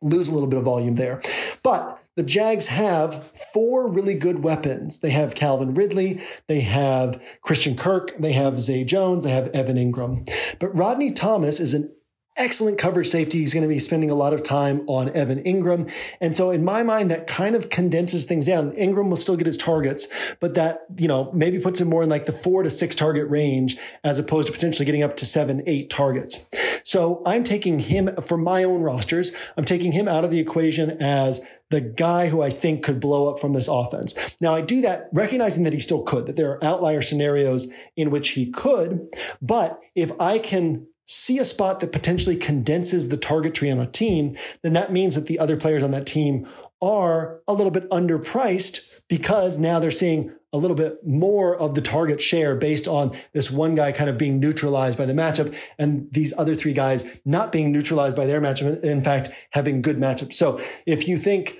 lose a little bit of volume there. But the Jags have four really good weapons. They have Calvin Ridley, they have Christian Kirk, they have Zay Jones, they have Evan Engram. But Rodney Thomas is an excellent coverage safety. He's going to be spending a lot of time on Evan Engram. And so in my mind, that kind of condenses things down. Engram will still get his targets, but that, you know, maybe puts him more in like the four to six target range as opposed to potentially getting up to seven, eight targets. So I'm taking him for my own rosters. I'm taking him out of the equation as the guy who I think could blow up from this offense. Now I do that recognizing that he still could, that there are outlier scenarios in which he could. But if I can see a spot that potentially condenses the target tree on a team, then that means that the other players on that team are a little bit underpriced because now they're seeing a little bit more of the target share based on this one guy kind of being neutralized by the matchup and these other three guys not being neutralized by their matchup. In fact, having good matchups. So if you think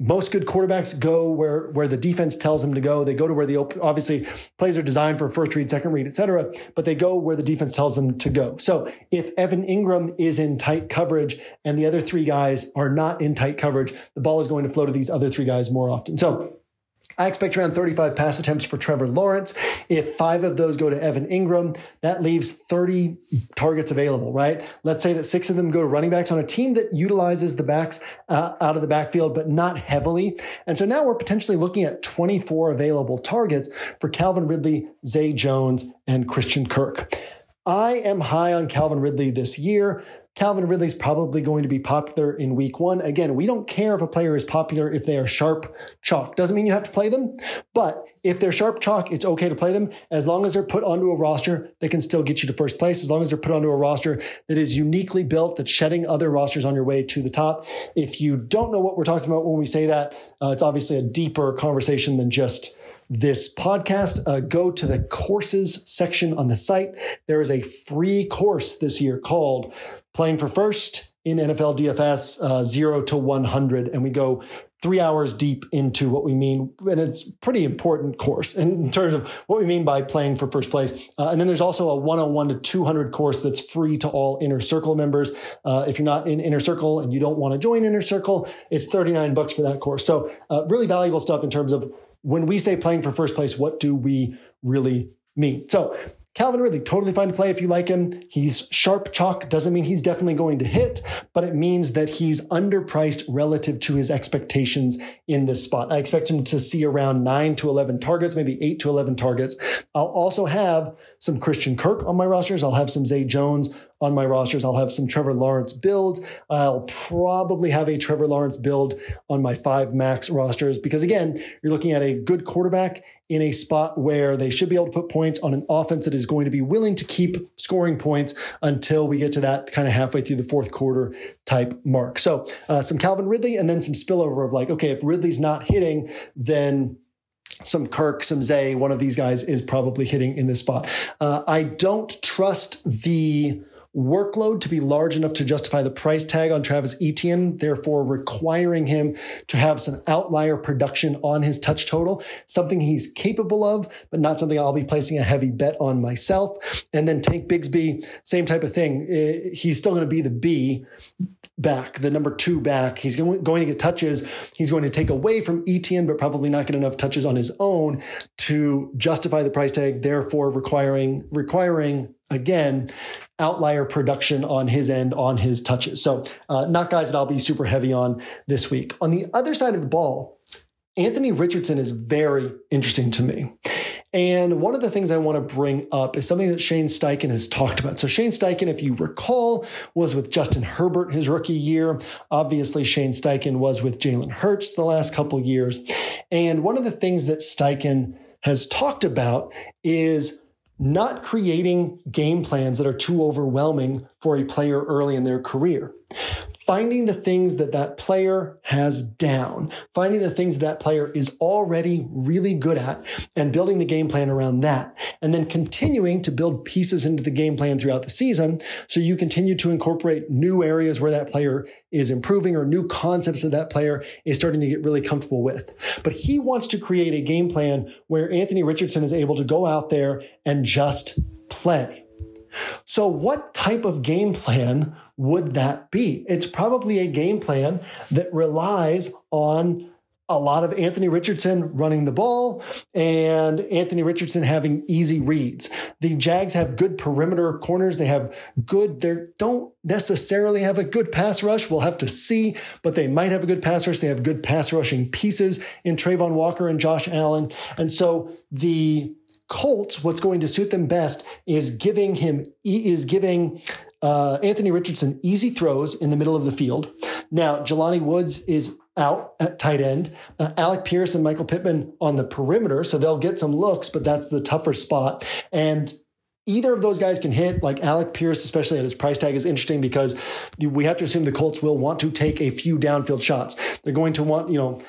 most good quarterbacks go where where the defense tells them to go. They go to where the obviously plays are designed for first read, second read, etc. But they go where the defense tells them to go. So if Evan Engram is in tight coverage and the other three guys are not in tight coverage, the ball is going to flow to these other three guys more often. So I expect around 35 pass attempts for Trevor Lawrence. If five of those go to Evan Engram, that leaves 30 targets available, right? Let's say that six of them go to running backs on a team that utilizes the backs uh, out of the backfield, but not heavily. And so now we're potentially looking at 24 available targets for Calvin Ridley, Zay Jones, and Christian Kirk. I am high on Calvin Ridley this year. Calvin Ridley's probably going to be popular in week one. Again, we don't care if a player is popular if they are sharp chalk. Doesn't mean you have to play them, but if they're sharp chalk, it's okay to play them. As long as they're put onto a roster, they can still get you to first place. As long as they're put onto a roster that is uniquely built, that's shedding other rosters on your way to the top. If you don't know what we're talking about when we say that, uh, it's obviously a deeper conversation than just this podcast, uh, go to the courses section on the site. There is a free course this year called Playing for First in NFL DFS, uh, zero to 100. And we go three hours deep into what we mean, and it's pretty important course in terms of what we mean by playing for first place. Uh, and then there's also a 101 to 200 course that's free to all Inner Circle members. Uh, if you're not in Inner Circle and you don't want to join Inner Circle, it's 39 bucks for that course. So uh, really valuable stuff in terms of when we say playing for first place, what do we really mean? So Calvin Ridley, totally fine to play if you like him. He's sharp chalk, doesn't mean he's definitely going to hit, but it means that he's underpriced relative to his expectations in this spot. I expect him to see around 9 to 11 targets, maybe 8 to 11 targets. I'll also have some Christian Kirk on my rosters. I'll have some Zay Jones on my rosters. I'll have some Trevor Lawrence builds. I'll probably have a Trevor Lawrence build on my five max rosters because, again, you're looking at a good quarterback in a spot where they should be able to put points on an offense that is going to be willing to keep scoring points until we get to that kind of halfway through the fourth quarter type mark. So, uh, some Calvin Ridley and then some spillover of like, okay, if Ridley's not hitting, then some Kirk, some Zay, one of these guys is probably hitting in this spot. Uh, I don't trust the workload to be large enough to justify the price tag on Travis Etienne, therefore requiring him to have some outlier production on his touch total, something he's capable of, but not something I'll be placing a heavy bet on myself. And then Tank Bigsby, same type of thing. Uh, he's still going to be the B back, the number two back. He's going to get touches. He's going to take away from Etienne, but probably not get enough touches on his own to justify the price tag, therefore requiring requiring again outlier production on his end on his touches. So uh, not guys that I'll be super heavy on this week. On the other side of the ball, Anthony Richardson is very interesting to me. And one of the things I want to bring up is something that Shane Steichen has talked about. So, Shane Steichen, if you recall, was with Justin Herbert his rookie year. Obviously, Shane Steichen was with Jalen Hurts the last couple years. And one of the things that Steichen has talked about is not creating game plans that are too overwhelming for a player early in their career finding the things that that player has down, finding the things that player is already really good at and building the game plan around that. And then continuing to build pieces into the game plan throughout the season. So you continue to incorporate new areas where that player is improving or new concepts that that player is starting to get really comfortable with. But he wants to create a game plan where Anthony Richardson is able to go out there and just play. So, what type of game plan would that be? It's probably a game plan that relies on a lot of Anthony Richardson running the ball and Anthony Richardson having easy reads. The Jags have good perimeter corners. They have good, they don't necessarily have a good pass rush. We'll have to see, but they might have a good pass rush. They have good pass rushing pieces in Travon Walker and Josh Allen. And so the Colts, what's going to suit them best is giving him, is giving uh, Anthony Richardson easy throws in the middle of the field. Now, Jelani Woods is out at tight end. Uh, Alec Pierce and Michael Pittman on the perimeter, so they'll get some looks, but that's the tougher spot. And either of those guys can hit. Like Alec Pierce, especially at his price tag, is interesting because we have to assume the Colts will want to take a few downfield shots. They're going to want, you know,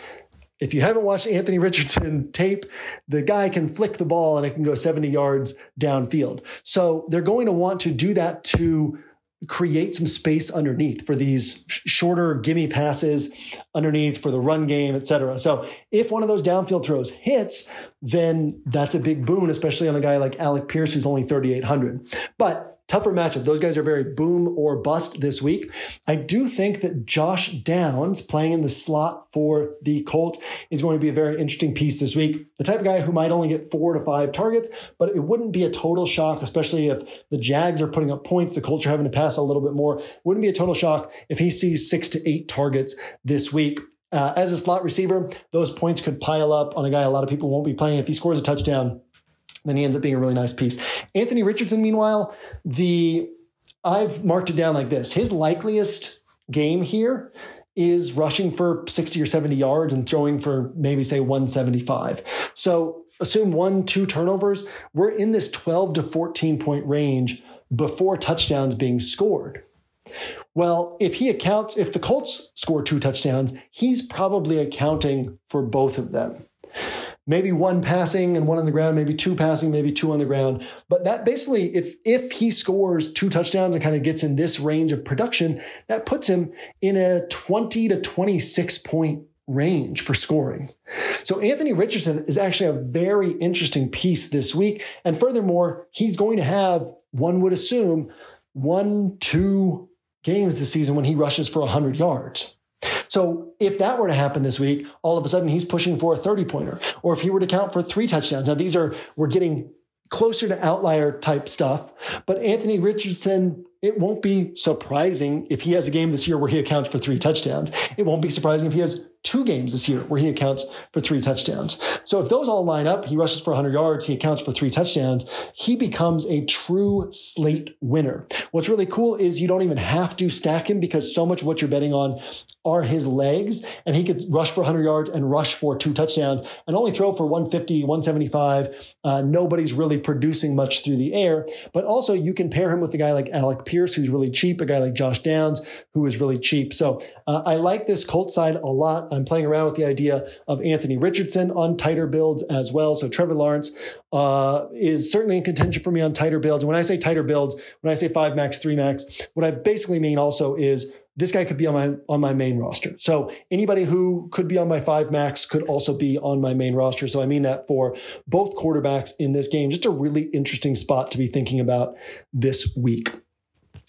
if you haven't watched Anthony Richardson tape, the guy can flick the ball and it can go 70 yards downfield. So they're going to want to do that to create some space underneath for these shorter gimme passes underneath for the run game, et cetera. So if one of those downfield throws hits, then that's a big boon, especially on a guy like Alec Pierce, who's only 3,800. But tougher matchup. Those guys are very boom or bust this week. I do think that Josh Downs playing in the slot for the Colts is going to be a very interesting piece this week. The type of guy who might only get four to five targets, but it wouldn't be a total shock, especially if the Jags are putting up points, the Colts are having to pass a little bit more. Wouldn't be a total shock if he sees six to eight targets this week. Uh, as a slot receiver, those points could pile up on a guy a lot of people won't be playing. If he scores a touchdown, then he ends up being a really nice piece. Anthony Richardson, meanwhile, the I've marked it down like this. His likeliest game here is rushing for 60 or 70 yards and throwing for maybe say 175. So assume one, two turnovers. We're in this 12 to 14 point range before touchdowns being scored. Well, if he accounts, if the Colts score two touchdowns, he's probably accounting for both of them maybe one passing and one on the ground, maybe two passing, maybe two on the ground. But that basically, if if he scores two touchdowns and kind of gets in this range of production, that puts him in a 20 to 26 point range for scoring. So Anthony Richardson is actually a very interesting piece this week. And furthermore, he's going to have, one would assume, one, two games this season when he rushes for 100 yards. So if that were to happen this week, all of a sudden he's pushing for a 30 pointer. Or if he were to count for three touchdowns. Now these are, we're getting closer to outlier type stuff, but Anthony Richardson it won't be surprising if he has a game this year where he accounts for three touchdowns. It won't be surprising if he has two games this year where he accounts for three touchdowns. So if those all line up, he rushes for 100 yards, he accounts for three touchdowns, he becomes a true slate winner. What's really cool is you don't even have to stack him because so much of what you're betting on are his legs, and he could rush for 100 yards and rush for two touchdowns and only throw for 150, 175. Uh, nobody's really producing much through the air, but also you can pair him with a guy like Alec Pierce, who's really cheap, a guy like Josh Downs, who is really cheap. So uh, I like this Colt side a lot. I'm playing around with the idea of Anthony Richardson on tighter builds as well. So Trevor Lawrence uh, is certainly in contention for me on tighter builds. And when I say tighter builds, when I say five max, three max, what I basically mean also is this guy could be on my on my main roster. So anybody who could be on my five max could also be on my main roster. So I mean that for both quarterbacks in this game. Just a really interesting spot to be thinking about this week.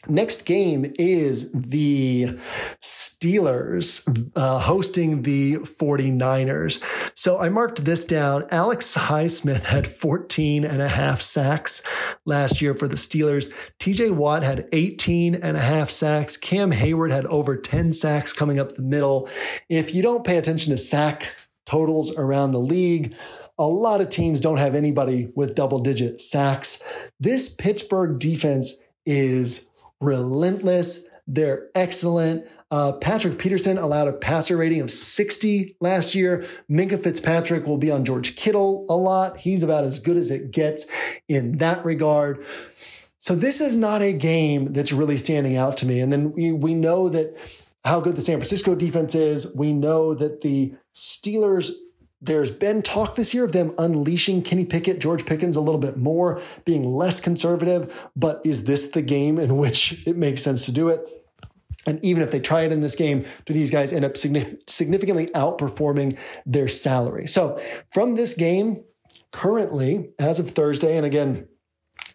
Next game is the Steelers uh, hosting the 49ers. So I marked this down. Alex Highsmith had 14 and a half sacks last year for the Steelers. TJ Watt had 18 and a half sacks. Cam Heyward had over 10 sacks coming up the middle. If you don't pay attention to sack totals around the league, a lot of teams don't have anybody with double digit sacks. This Pittsburgh defense is relentless. They're excellent. Uh, Patrick Peterson allowed a passer rating of 60 last year. Minkah Fitzpatrick will be on George Kittle a lot. He's about as good as it gets in that regard. So this is not a game that's really standing out to me. And then we, we know that how good the San Francisco defense is. We know that the Steelers there's been talk this year of them unleashing Kenny Pickett, George Pickens a little bit more, being less conservative. But is this the game in which it makes sense to do it? And even if they try it in this game, do these guys end up significantly outperforming their salary? So from this game, currently, as of Thursday, and again,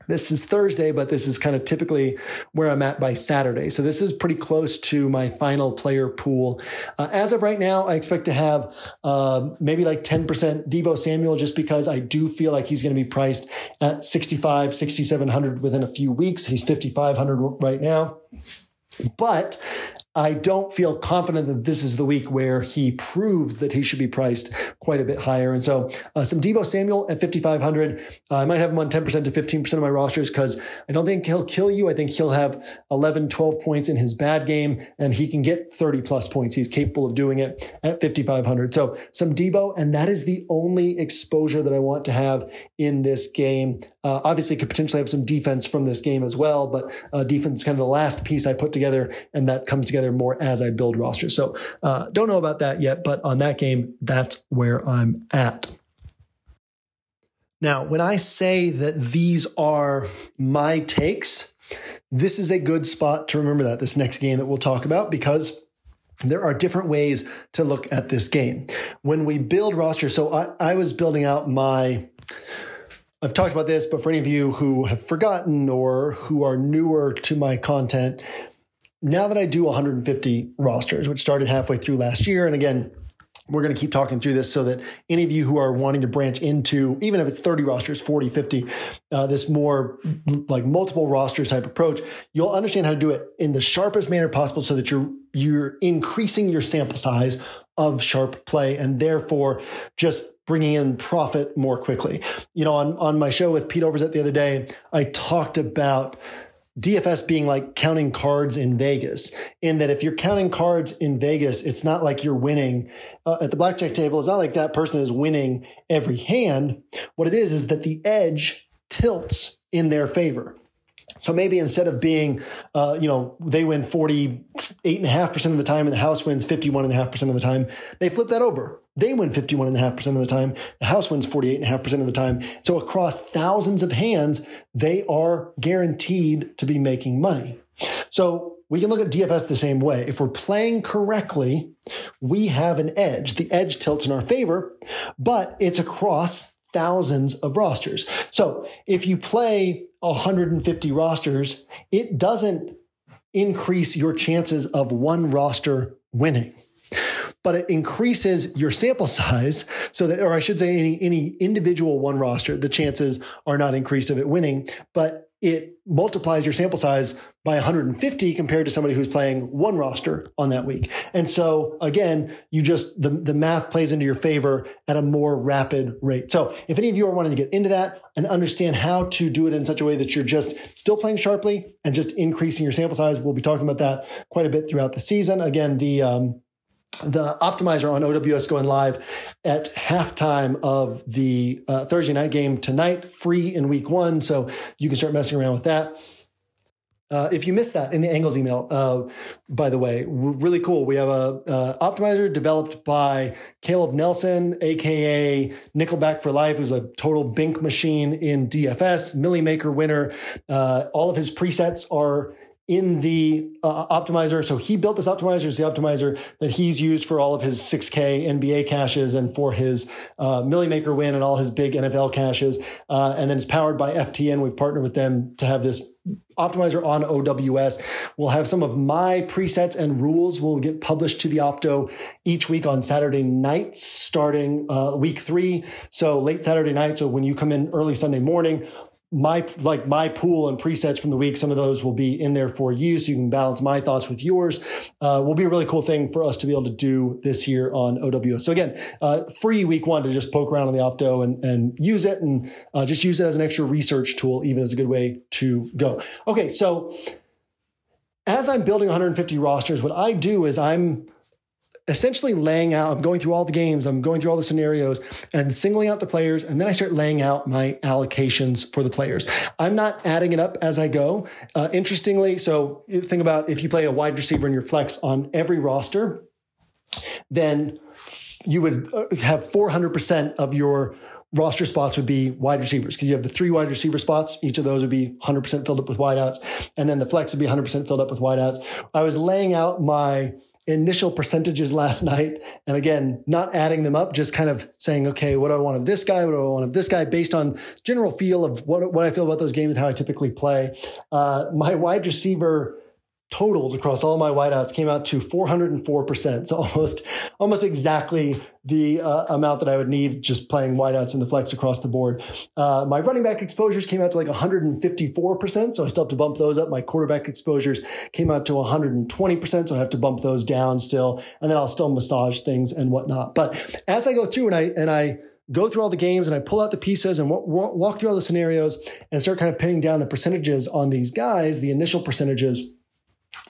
this is Thursday, but this is kind of typically where I'm at by Saturday. So this is pretty close to my final player pool. Uh, as of right now, I expect to have uh, maybe like 10% Deebo Samuel just because I do feel like he's going to be priced at 65, 6,700 within a few weeks. He's 5,500 right now. But I don't feel confident that this is the week where he proves that he should be priced quite a bit higher. And so uh, some Deebo Samuel at 5,500. Uh, I might have him on 10% to 15% of my rosters because I don't think he'll kill you. I think he'll have 11, 12 points in his bad game and he can get 30 plus points. He's capable of doing it at 5,500. So some Deebo, and that is the only exposure that I want to have in this game. Uh, obviously, could potentially have some defense from this game as well, but uh, defense is kind of the last piece I put together, and that comes together more as I build rosters. So, uh, don't know about that yet, but on that game, that's where I'm at. Now, when I say that these are my takes, this is a good spot to remember that this next game that we'll talk about because there are different ways to look at this game. When we build rosters, so I, I was building out my I've talked about this, but for any of you who have forgotten or who are newer to my content, now that I do 150 rosters, which started halfway through last year, and again, we're going to keep talking through this so that any of you who are wanting to branch into, even if it's 30 rosters, 40, 50, uh, this more like multiple rosters type approach, you'll understand how to do it in the sharpest manner possible so that you're, you're increasing your sample size of sharp play and therefore just bringing in profit more quickly. You know, on, on my show with Pete Overzet the other day, I talked about DFS being like counting cards in Vegas, in that if you're counting cards in Vegas, it's not like you're winning uh, at the blackjack table. It's not like that person is winning every hand. What it is, is that the edge tilts in their favor. So maybe instead of being, uh, you know, they win 48.5% of the time and the house wins 51.5% of the time, they flip that over. They win 51.5% of the time. The house wins 48.5% of the time. So across thousands of hands, they are guaranteed to be making money. So we can look at DFS the same way. If we're playing correctly, we have an edge. The edge tilts in our favor, but it's across thousands of rosters. So if you play 150 rosters, it doesn't increase your chances of one roster winning. But it increases your sample size so that, or I should say, any, any individual one roster, the chances are not increased of it winning, but it multiplies your sample size by 150 compared to somebody who's playing one roster on that week. And so again, you just, the, the math plays into your favor at a more rapid rate. So if any of you are wanting to get into that and understand how to do it in such a way that you're just still playing sharply and just increasing your sample size, we'll be talking about that quite a bit throughout the season. Again, the, um, the optimizer on OWS going live at halftime of the uh, Thursday night game tonight, free in week one. So you can start messing around with that. Uh, if you missed that in the Angles email, uh, by the way, really cool. We have a uh, optimizer developed by Caleb Nelson, aka Nickelback for Life, who's a total bink machine in DFS, Milly Maker winner. Uh, all of his presets are in the uh, optimizer. So he built this optimizer. It's the optimizer that he's used for all of his 6K NBA cashes and for his uh, Milly Maker win and all his big NFL cashes. Uh, and then it's powered by FTN. We've partnered with them to have this optimizer on OWS. We'll have some of my presets and rules will get published to the Opto each week on Saturday nights starting uh, week three. So late Saturday night. So when you come in early Sunday morning, my like my pool and presets from the week some of those will be in there for you so you can balance my thoughts with yours. Uh, will be a really cool thing for us to be able to do this year on ows so again uh, free week one to just poke around on the opto and, and use it and uh, just use it as an extra research tool even as a good way to go. Okay so as i'm building 150 rosters what i do is i'm essentially laying out, I'm going through all the games, I'm going through all the scenarios and singling out the players. And then I start laying out my allocations for the players. I'm not adding it up as I go. Uh, interestingly, so think about if you play a wide receiver in your flex on every roster, then you would uh, have 400% of your roster spots would be wide receivers because you have the three wide receiver spots. Each of those would be 100% filled up with wideouts. And then the flex would be 100% filled up with wideouts. I was laying out my initial percentages last night. And again, not adding them up, just kind of saying, okay, what do I want of this guy? What do I want of this guy based on general feel of what, what I feel about those games and how I typically play. Uh, my wide receiver totals across all my wideouts came out to 404%. So almost, almost exactly the uh, amount that I would need just playing wideouts in the flex across the board. Uh, my running back exposures came out to like 154%. So I still have to bump those up. My quarterback exposures came out to 120%. So I have to bump those down still. And then I'll still massage things and whatnot. But as I go through and I, and I, go through all the games and I pull out the pieces and walk through all the scenarios and start kind of pinning down the percentages on these guys, the initial percentages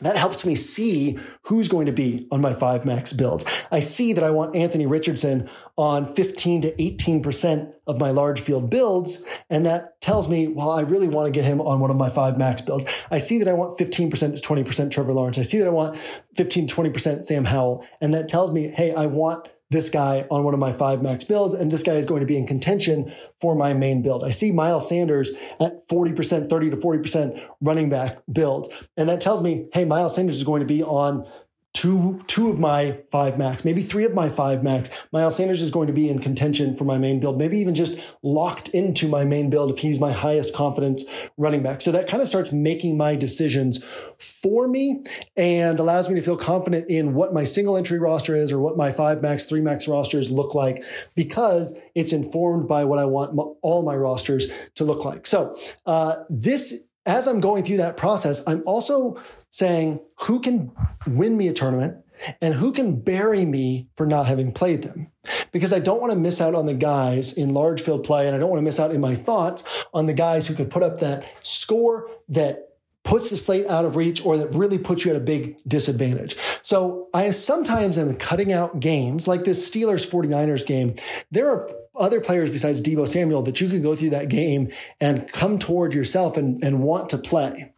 that helps me see who's going to be on my five max builds. I see that I want Anthony Richardson on 15 to 18% of my large field builds. And that tells me, well, I really want to get him on one of my five max builds. I see that I want 15% to 20% Trevor Lawrence. I see that I want 15 to 20% Sam Howell. And that tells me, hey, I want this guy on one of my five max builds, and this guy is going to be in contention for my main build. I see Miles Sanders at 40%, 30 to 40% running back builds. And that tells me, hey, Miles Sanders is going to be on two two of my five max, maybe three of my five max. Miles Sanders is going to be in contention for my main build, maybe even just locked into my main build if he's my highest confidence running back. So that kind of starts making my decisions for me and allows me to feel confident in what my single entry roster is or what my five max, three max rosters look like because it's informed by what I want all my rosters to look like. So uh, this as I'm going through that process, I'm also saying who can win me a tournament and who can bury me for not having played them. Because I don't want to miss out on the guys in large field play, and I don't want to miss out in my thoughts on the guys who could put up that score that puts the slate out of reach or that really puts you at a big disadvantage. So I sometimes am cutting out games like this Steelers 49ers game. There are other players besides Deebo Samuel that you can go through that game and come toward yourself and, and want to play.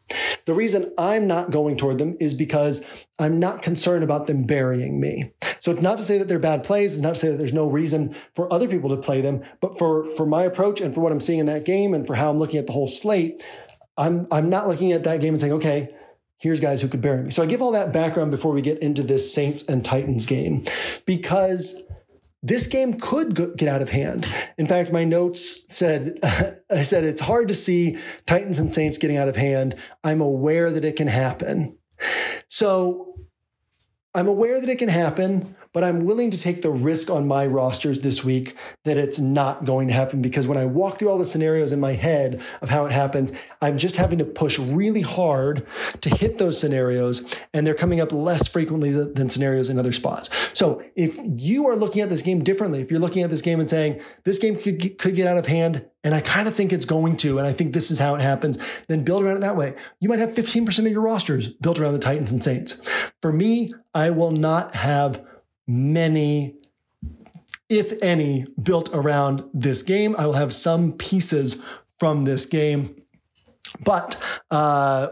The reason I'm not going toward them is because I'm not concerned about them burying me. So it's not to say that they're bad plays. It's not to say that there's no reason for other people to play them. But for, for my approach and for what I'm seeing in that game and for how I'm looking at the whole slate, I'm, I'm not looking at that game and saying, okay, here's guys who could bury me. So I give all that background before we get into this Saints and Titans game because this game could get out of hand. In fact, my notes said, I said, it's hard to see Titans and Saints getting out of hand. I'm aware that it can happen. So I'm aware that it can happen but I'm willing to take the risk on my rosters this week that it's not going to happen because when I walk through all the scenarios in my head of how it happens, I'm just having to push really hard to hit those scenarios, and they're coming up less frequently than scenarios in other spots. So if you are looking at this game differently, if you're looking at this game and saying this game could could get out of hand, and I kind of think it's going to, and I think this is how it happens, then build around it that way. You might have 15% of your rosters built around the Titans and Saints. For me, I will not have many, if any, built around this game. I will have some pieces from this game. But uh,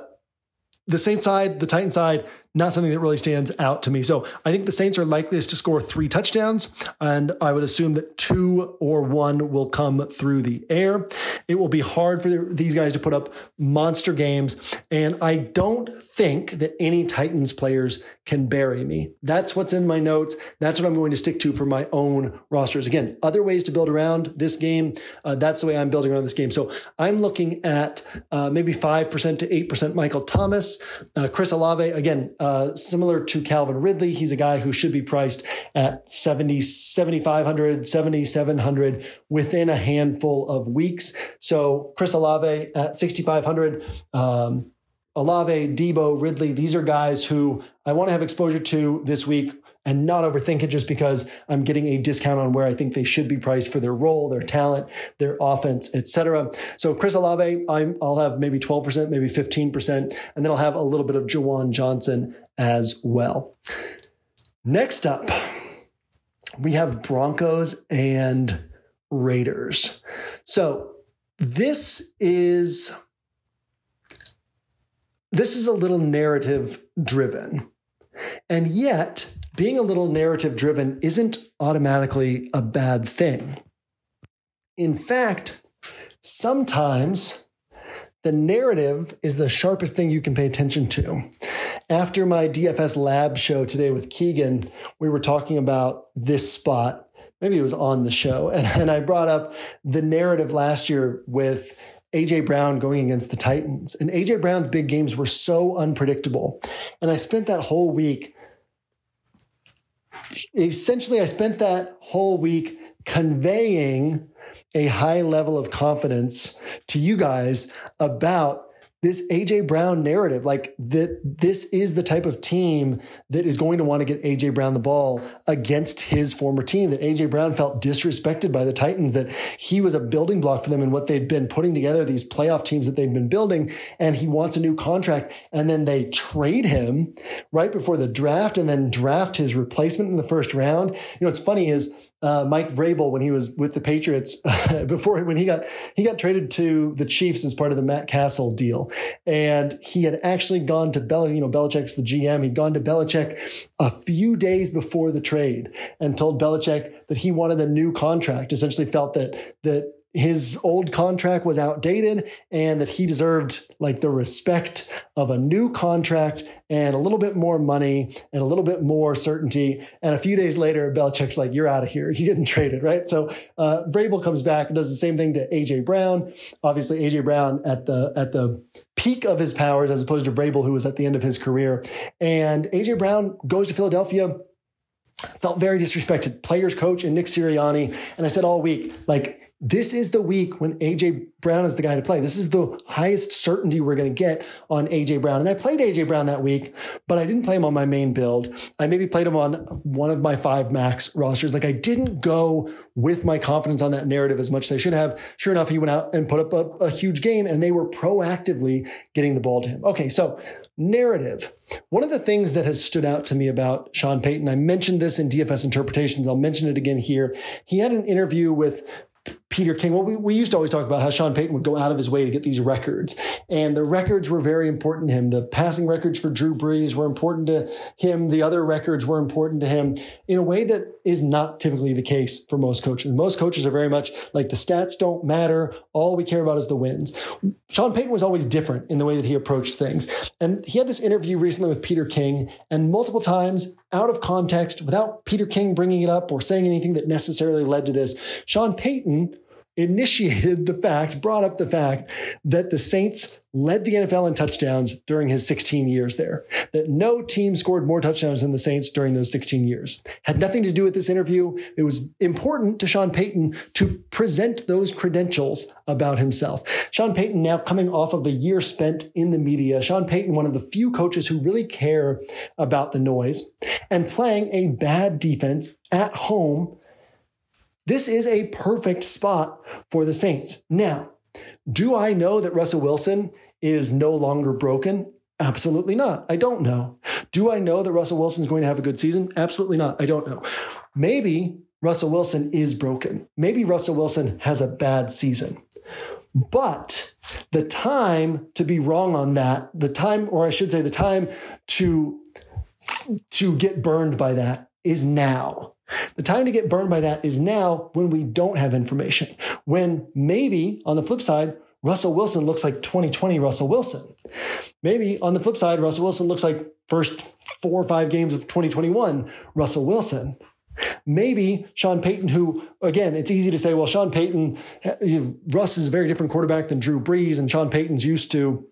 the Saints side, the Titan side, not something that really stands out to me. So I think the Saints are likeliest to score three touchdowns, and I would assume that two or one will come through the air. It will be hard for these guys to put up monster games, and I don't think that any Titans players can bury me. That's what's in my notes. That's what I'm going to stick to for my own rosters. Again, other ways to build around this game. Uh, that's the way I'm building around this game. So I'm looking at uh, maybe 5% to 8% Michael Thomas, uh, Chris Olave. Again, uh, similar to Calvin Ridley, he's a guy who should be priced at 70, 7,500, 7,700 within a handful of weeks. So Chris Olave at 6,500. Um, Olave, Deebo, Ridley, these are guys who I want to have exposure to this week and not overthink it just because I'm getting a discount on where I think they should be priced for their role, their talent, their offense, etc. So Chris Olave, i will have maybe 12%, maybe 15%, and then I'll have a little bit of Juwan Johnson as well. Next up, we have Broncos and Raiders. So this is this is a little narrative driven. And yet, being a little narrative driven isn't automatically a bad thing. In fact, sometimes the narrative is the sharpest thing you can pay attention to. After my DFS lab show today with Keegan, we were talking about this spot. Maybe it was on the show. And, and I brought up the narrative last year with AJ Brown going against the Titans. And AJ Brown's big games were so unpredictable. And I spent that whole week essentially I spent that whole week conveying a high level of confidence to you guys about this AJ Brown narrative, like that this is the type of team that is going to want to get AJ Brown the ball against his former team, that AJ Brown felt disrespected by the Titans, that he was a building block for them and what they'd been putting together, these playoff teams that they'd been building, and he wants a new contract. And then they trade him right before the draft and then draft his replacement in the first round. You know, what's funny is uh, Mike Vrabel when he was with the Patriots before when he got he got traded to the Chiefs as part of the Matt Cassel deal, and he had actually gone to Bel you know Belichick's the GM. He'd gone to Belichick a few days before the trade and told Belichick that he wanted a new contract. Essentially, felt that that his old contract was outdated and that he deserved like the respect of a new contract and a little bit more money and a little bit more certainty. And a few days later, Belichick's like, you're out of here. You're getting traded, right? So uh, Vrabel comes back and does the same thing to AJ Brown. Obviously, AJ Brown at the at the peak of his powers as opposed to Vrabel, who was at the end of his career. And AJ Brown goes to Philadelphia felt very disrespected. Players coach and Nick Sirianni. And I said all week, like, this is the week when AJ Brown is the guy to play. This is the highest certainty we're going to get on AJ Brown. And I played AJ Brown that week, but I didn't play him on my main build. I maybe played him on one of my five max rosters. Like I didn't go with my confidence on that narrative as much as I should have. Sure enough, he went out and put up a, a huge game and they were proactively getting the ball to him. Okay, so narrative. One of the things that has stood out to me about Sean Payton, I mentioned this in DFS interpretations. I'll mention it again here. He had an interview with Peter King. Well, we, we used to always talk about how Sean Payton would go out of his way to get these records. And the records were very important to him. The passing records for Drew Brees were important to him. The other records were important to him in a way that is not typically the case for most coaches. Most coaches are very much like the stats don't matter. All we care about is the wins. Sean Payton was always different in the way that he approached things. And he had this interview recently with Peter King, and multiple times out of context, without Peter King bringing it up or saying anything that necessarily led to this, Sean Payton initiated the fact, brought up the fact that the Saints led the NFL in touchdowns during his 16 years there, that no team scored more touchdowns than the Saints during those 16 years. Had nothing to do with this interview. It was important to Sean Payton to present those credentials about himself. Sean Payton now coming off of a year spent in the media. Sean Payton, one of the few coaches who really care about the noise and playing a bad defense at home this is a perfect spot for the Saints. Now, do I know that Russell Wilson is no longer broken? Absolutely not. I don't know. Do I know that Russell Wilson is going to have a good season? Absolutely not. I don't know. Maybe Russell Wilson is broken. Maybe Russell Wilson has a bad season. But the time to be wrong on that, the time, or I should say, the time to to get burned by that is now. The time to get burned by that is now when we don't have information. When maybe on the flip side, Russell Wilson looks like 2020 Russell Wilson. Maybe on the flip side, Russell Wilson looks like first four or five games of 2021 Russell Wilson. Maybe Sean Payton, who, again, it's easy to say, well, Sean Payton, eh, Russ is a very different quarterback than Drew Brees, and Sean Payton's used to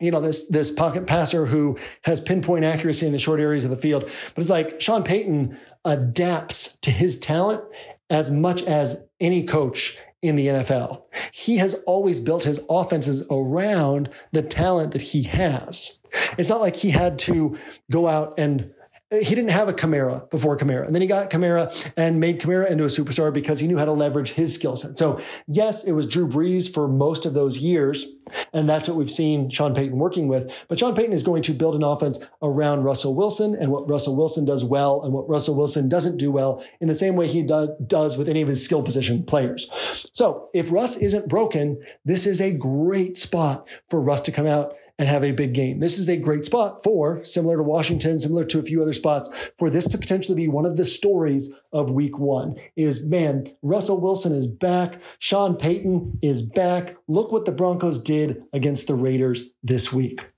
you know, this this pocket passer who has pinpoint accuracy in the short areas of the field. But it's like Sean Payton adapts to his talent as much as any coach in the NFL. He has always built his offenses around the talent that he has. It's not like he had to go out and he didn't have a Kamara before Kamara. And then he got Kamara and made Kamara into a superstar because he knew how to leverage his skill set. So, yes, it was Drew Brees for most of those years. And that's what we've seen Sean Payton working with. But Sean Payton is going to build an offense around Russell Wilson and what Russell Wilson does well and what Russell Wilson doesn't do well in the same way he do- does with any of his skill position players. So, if Russ isn't broken, this is a great spot for Russ to come out and have a big game. This is a great spot for, similar to Washington, similar to a few other spots, for this to potentially be one of the stories of week one is man, Russell Wilson is back. Sean Payton is back. Look what the Broncos did against the Raiders this week.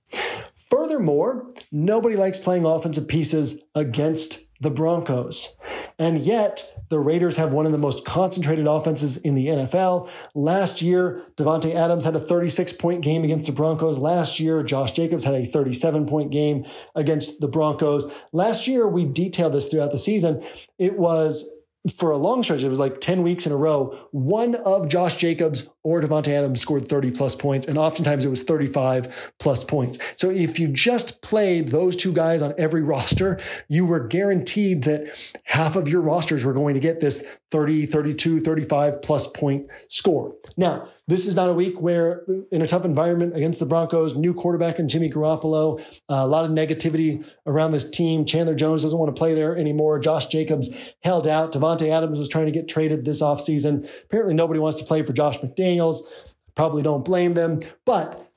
Furthermore, nobody likes playing offensive pieces against the Broncos. And yet, the Raiders have one of the most concentrated offenses in the NFL. Last year, Davante Adams had a 36 point game against the Broncos. Last year, Josh Jacobs had a 37 point game against the Broncos. Last year, we detailed this throughout the season. It was for a long stretch, it was like 10 weeks in a row, one of Josh Jacobs or Davante Adams scored 30 plus points, and oftentimes it was 35 plus points. So if you just played those two guys on every roster, you were guaranteed that half of your rosters were going to get this 30, 32, 35 plus point score. Now, this is not a week where, in a tough environment against the Broncos, new quarterback and Jimmy Garoppolo, uh, a lot of negativity around this team. Chandler Jones doesn't want to play there anymore. Josh Jacobs held out. Davante Adams was trying to get traded this offseason. Apparently, nobody wants to play for Josh McDaniels. Probably don't blame them. But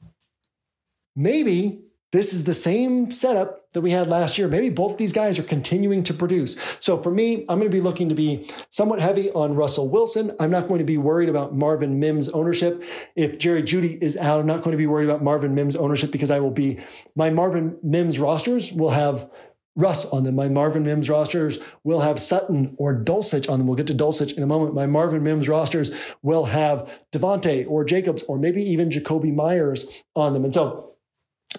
maybe this is the same setup that we had last year. Maybe both these guys are continuing to produce. So for me, I'm going to be looking to be somewhat heavy on Russell Wilson. I'm not going to be worried about Marvin Mims ownership. If Jerry Jeudy is out, I'm not going to be worried about Marvin Mims ownership because I will be my Marvin Mims rosters will have Russ on them. My Marvin Mims rosters will have Sutton or Dulcich on them. We'll get to Dulcich in a moment. My Marvin Mims rosters will have Davante or Jacobs or maybe even Jakobi Meyers on them. And so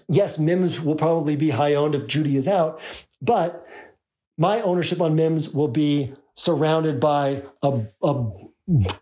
yes, Mims will probably be high owned if Jeudy is out, but my ownership on Mims will be surrounded by a, a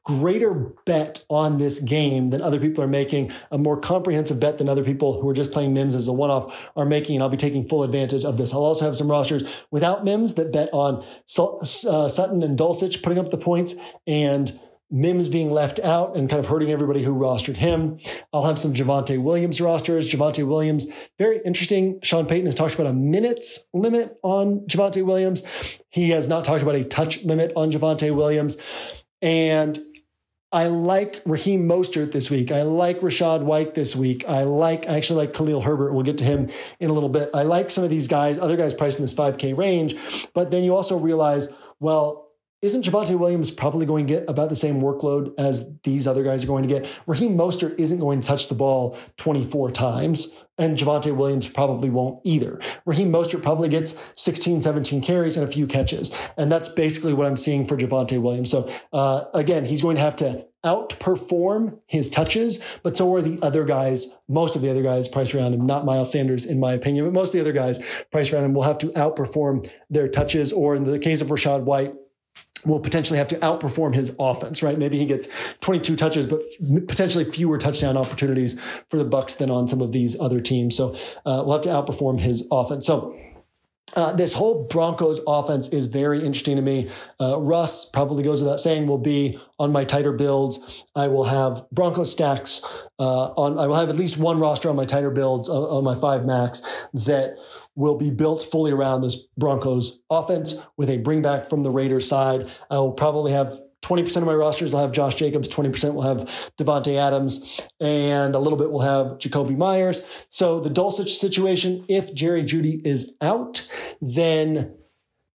greater bet on this game than other people are making, a more comprehensive bet than other people who are just playing Mims as a one off are making. And I'll be taking full advantage of this. I'll also have some rosters without Mims that bet on uh, Sutton and Dulcich putting up the points and Mims being left out and kind of hurting everybody who rostered him. I'll have some Javonte Williams rosters. Javonte Williams, very interesting. Sean Payton has talked about a minutes limit on Javonte Williams. He has not talked about a touch limit on Javonte Williams. And I like Raheem Mostert this week. I like Rachaad White this week. I like, I actually like Khalil Herbert. We'll get to him in a little bit. I like some of these guys, other guys priced in this 5K range. But then you also realize, well, isn't Javonte Williams probably going to get about the same workload as these other guys are going to get? Raheem Mostert isn't going to touch the ball 24 times, and Javonte Williams probably won't either. Raheem Mostert probably gets 16, 17 carries and a few catches. And that's basically what I'm seeing for Javonte Williams. So uh, again, he's going to have to outperform his touches, but so are the other guys, most of the other guys priced around him, not Miles Sanders, in my opinion, but most of the other guys priced around him will have to outperform their touches, or in the case of Rachaad White, will potentially have to outperform his offense, right? Maybe he gets 22 touches, but potentially fewer touchdown opportunities for the Bucs than on some of these other teams. So uh, we'll have to outperform his offense. So uh, this whole Broncos offense is very interesting to me. Uh, Russ probably goes without saying will be on my tighter builds. I will have Broncos stacks uh, on. I will have at least one roster on my tighter builds uh, on my five max that will be built fully around this Broncos offense with a bringback from the Raiders side. I will probably have 20% of my rosters will have Josh Jacobs, 20% will have Davante Adams, and a little bit will have Jakobi Meyers. So the Dulcich situation, if Jerry Jeudy is out, then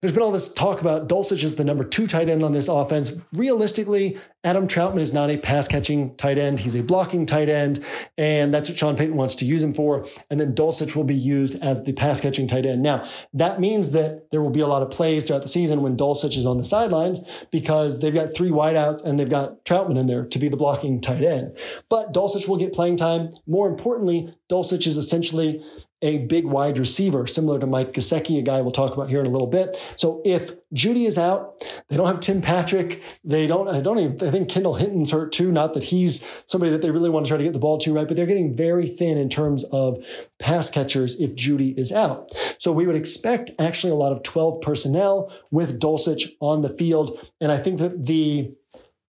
there's been all this talk about Dulcich as the number two tight end on this offense. Realistically, Adam Trautman is not a pass catching tight end. He's a blocking tight end, and that's what Sean Payton wants to use him for. And then Dulcich will be used as the pass catching tight end. Now, that means that there will be a lot of plays throughout the season when Dulcich is on the sidelines because they've got three wideouts and they've got Trautman in there to be the blocking tight end. But Dulcich will get playing time. More importantly, Dulcich is essentially a big wide receiver, similar to Mike Gesicki, a guy we'll talk about here in a little bit. So if Jeudy is out, they don't have Tim Patrick. They don't, I don't even, I think Kendall Hinton's hurt too. Not that he's somebody that they really want to try to get the ball to, right? But they're getting very thin in terms of pass catchers if Jeudy is out. So we would expect actually a lot of 12 personnel with Dulcich on the field. And I think that the,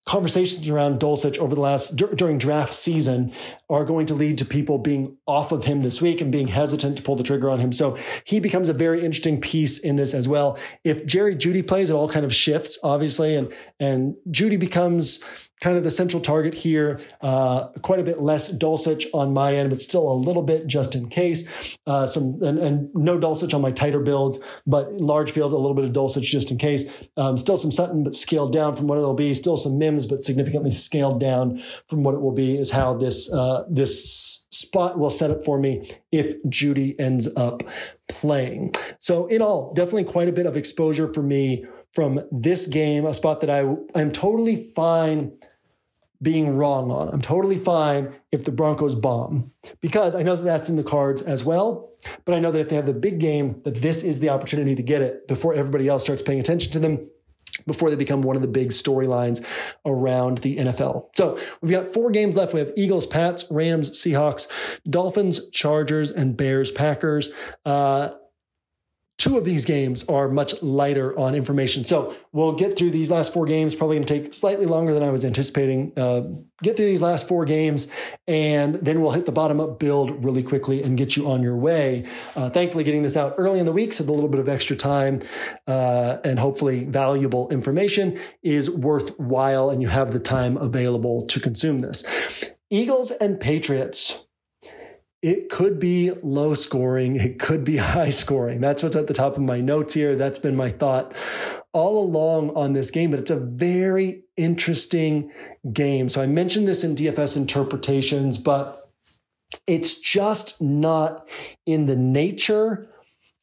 conversations around Dulcich over the last during draft season are going to lead to people being off of him this week and being hesitant to pull the trigger on him. So he becomes a very interesting piece in this as well. If Jerry Jeudy plays, it all kind of shifts, obviously, and and Jeudy becomes kind of the central target here. Uh, quite a bit less Dulcich on my end, but still a little bit just in case. Uh, some and, and, no Dulcich on my tighter builds, but large field a little bit of Dulcich just in case. Um, still some Sutton, but scaled down from what it'll be. Still some Mims, but significantly scaled down from what it will be. Is how this uh, this spot will set up for me if Jeudy ends up playing. So in all, definitely quite a bit of exposure for me from this game, a spot that I I'm totally fine being wrong on. I'm totally fine if the Broncos bomb because I know that that's in the cards as well. But I know that if they have the big game, that this is the opportunity to get it before everybody else starts paying attention to them before they become one of the big storylines around the NFL. So we've got four games left. We have Eagles, Pats, Rams, Seahawks, Dolphins, Chargers, and Bears, Packers. Uh, Two of these games are much lighter on information. So we'll get through these last four games, probably going to take slightly longer than I was anticipating. Uh, get through these last four games, and then we'll hit the bottom up build really quickly and get you on your way. Uh, thankfully, getting this out early in the week, so the little bit of extra time uh, and hopefully valuable information is worthwhile, and you have the time available to consume this. Eagles and Patriots it could be low scoring, it could be high scoring. That's what's at the top of my notes here. That's been my thought all along on this game, but it's a very interesting game. So I mentioned this in DFS interpretations, but it's just not in the nature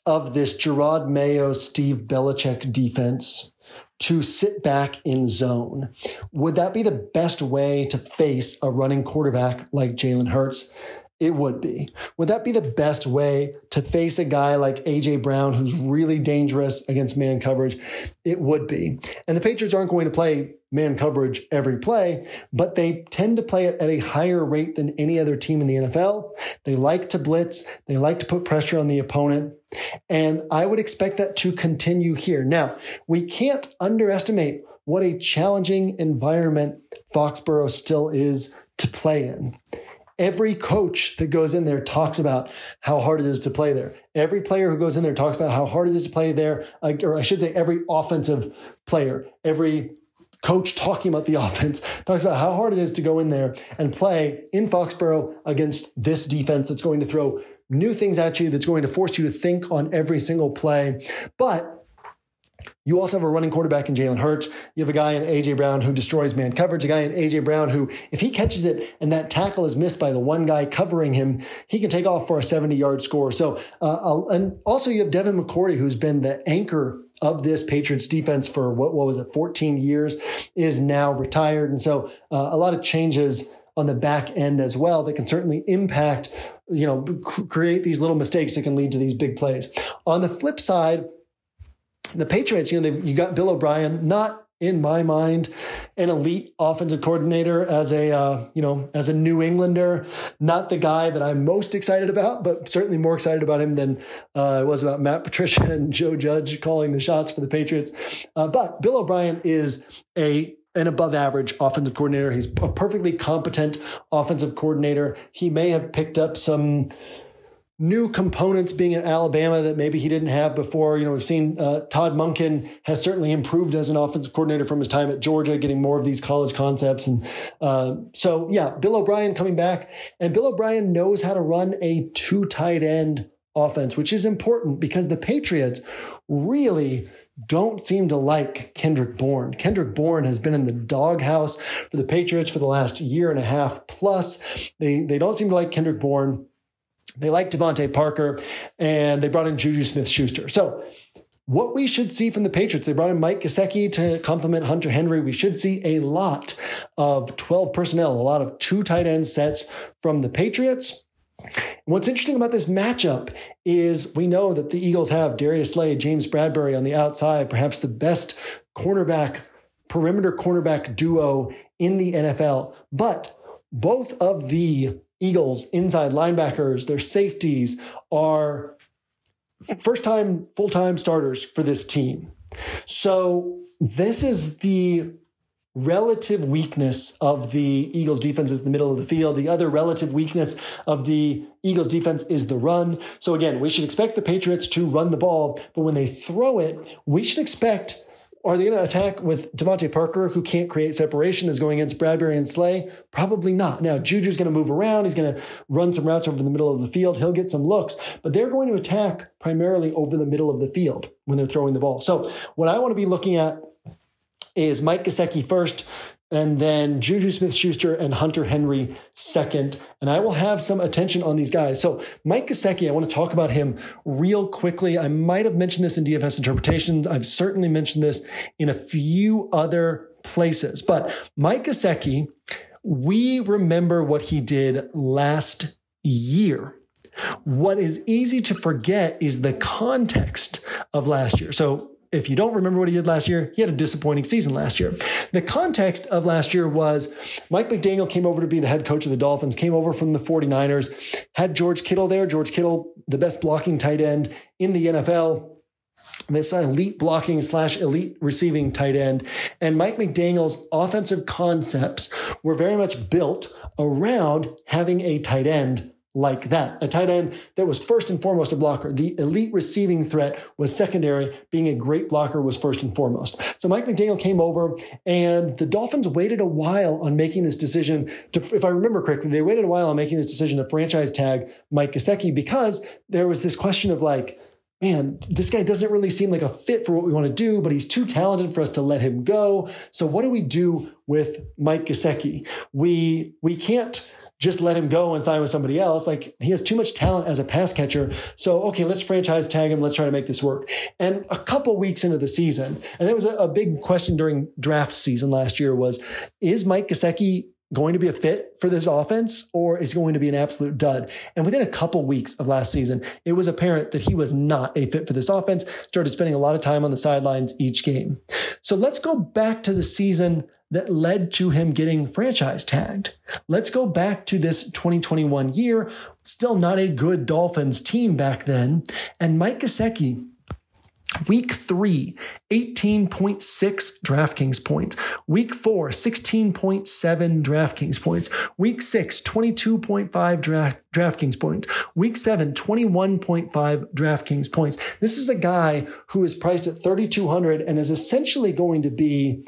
of this Jerod Mayo, Steve Belichick defense to sit back in zone. Would that be the best way to face a running quarterback like Jalen Hurts? It would be. Would that be the best way to face a guy like AJ Brown who's really dangerous against man coverage? It would be. And the Patriots aren't going to play man coverage every play, but they tend to play it at a higher rate than any other team in the NFL. They like to blitz, they like to put pressure on the opponent. And I would expect that to continue here. Now, we can't underestimate what a challenging environment Foxborough still is to play in. Every coach that goes in there talks about how hard it is to play there. Every player who goes in there talks about how hard it is to play there, or I should say, every offensive player, every coach talking about the offense, talks about how hard it is to go in there and play in Foxborough against this defense that's going to throw new things at you, that's going to force you to think on every single play. But you also have a running quarterback in Jalen Hurts. You have a guy in AJ Brown who destroys man coverage, a guy in AJ Brown who, if he catches it and that tackle is missed by the one guy covering him, he can take off for a 70 yard score. So, uh, and also you have Devin McCourty, who's been the anchor of this Patriots defense for what, what was it, 14 years, is now retired. And so uh, a lot of changes on the back end as well that can certainly impact, you know, create these little mistakes that can lead to these big plays. On the flip side, the Patriots, you know, you got Bill O'Brien, not in my mind, an elite offensive coordinator as a uh, you know as a New Englander. Not the guy that I'm most excited about, but certainly more excited about him than uh, I was about Matt Patricia and Joe Judge calling the shots for the Patriots. Uh, but Bill O'Brien is a an above average offensive coordinator. He's a perfectly competent offensive coordinator. He may have picked up some new components being in Alabama that maybe he didn't have before. You know, we've seen uh, Todd Monken has certainly improved as an offensive coordinator from his time at Georgia, getting more of these college concepts. And uh, so, yeah, Bill O'Brien coming back, and Bill O'Brien knows how to run a two tight end offense, which is important because the Patriots really don't seem to like Kendrick Bourne. Kendrick Bourne has been in the doghouse for the Patriots for the last year and a half plus. They they don't seem to like Kendrick Bourne. They like DeVante Parker, and they brought in Juju Smith Schuster. So, what we should see from the Patriots, they brought in Mike Gesicki to complement Hunter Henry. We should see a lot of 12 personnel, a lot of two tight end sets from the Patriots. What's interesting about this matchup is we know that the Eagles have Darius Slay, James Bradberry on the outside, perhaps the best cornerback, perimeter cornerback duo in the NFL. But both of the Eagles inside linebackers, their safeties are first time, full time starters for this team. So this is the relative weakness of the Eagles defense is the middle of the field. The other relative weakness of the Eagles defense is the run. So again, we should expect the Patriots to run the ball, but when they throw it, we should expect are they going to attack with DeVante Parker, who can't create separation, is going against Bradberry and Slay? Probably not. Now, Juju's going to move around. He's going to run some routes over the middle of the field. He'll get some looks, but they're going to attack primarily over the middle of the field when they're throwing the ball. So, what I want to be looking at is Mike Gesicki first, and then Juju Smith Schuster and Hunter Henry second. And I will have some attention on these guys. So, Mike Gesicki, I want to talk about him real quickly. I might have mentioned this in DFS interpretations. I've certainly mentioned this in a few other places. But Mike Gesicki, we remember what he did last year. What is easy to forget is the context of last year. So, if you don't remember what he did last year, he had a disappointing season last year. The context of last year was Mike McDaniel came over to be the head coach of the Dolphins, came over from the 49ers, had George Kittle there. George Kittle, the best blocking tight end in the NFL this elite blocking slash elite receiving tight end. And Mike McDaniel's offensive concepts were very much built around having a tight end like that. A tight end that was first and foremost a blocker. The elite receiving threat was secondary. Being a great blocker was first and foremost. So Mike McDaniel came over and the Dolphins waited a while on making this decision to, if I remember correctly, they waited a while on making this decision to franchise tag Mike Gesicki because there was this question of like, man, this guy doesn't really seem like a fit for what we want to do, but he's too talented for us to let him go. So what do we do with Mike Gesicki? We, we can't, just let him go and sign with somebody else. Like he has too much talent as a pass catcher. So, okay, let's franchise tag him. Let's try to make this work. And a couple weeks into the season, and that was a, a big question during draft season last year was, is Mike Gesicki going to be a fit for this offense or is going to be an absolute dud? And within a couple weeks of last season, it was apparent that he was not a fit for this offense, started spending a lot of time on the sidelines each game. So let's go back to the season that led to him getting franchise tagged. Let's go back to this 2021 year. Still not a good Dolphins team back then. And Mike Gesicki Week three, 18.6 DraftKings points. Week four, 16.7 DraftKings points. Week six, 22.5 draft, DraftKings points. Week seven, 21.5 DraftKings points. This is a guy who is priced at 3,200 and is essentially going to be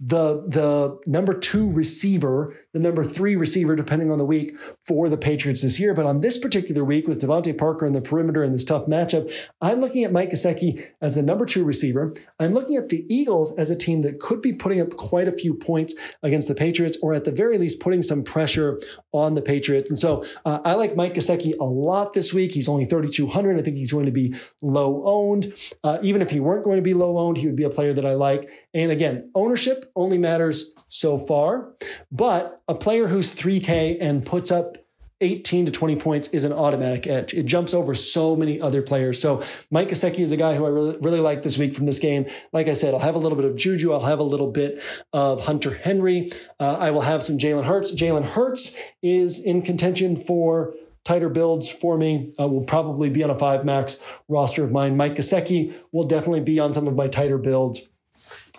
the the number two receiver, the number three receiver, depending on the week for the Patriots this year. But on this particular week with DeVante Parker in the perimeter in this tough matchup, I'm looking at Mike Gesicki as the number two receiver. I'm looking at the Eagles as a team that could be putting up quite a few points against the Patriots, or at the very least putting some pressure on the Patriots. And so uh, I like Mike Gesicki a lot this week. He's only 3,200. I think he's going to be low owned. Uh, even if he weren't going to be low owned, he would be a player that I like. And again, ownership only matters so far, but a player who's 3K and puts up 18 to 20 points is an automatic edge. It jumps over so many other players. So Mike Gesicki is a guy who I really, really like this week from this game. Like I said, I'll have a little bit of Juju. I'll have a little bit of Hunter Henry. Uh, I will have some Jalen Hurts. Jalen Hurts is in contention for tighter builds for me. Uh, will probably be on a five max roster of mine. Mike Gesicki will definitely be on some of my tighter builds.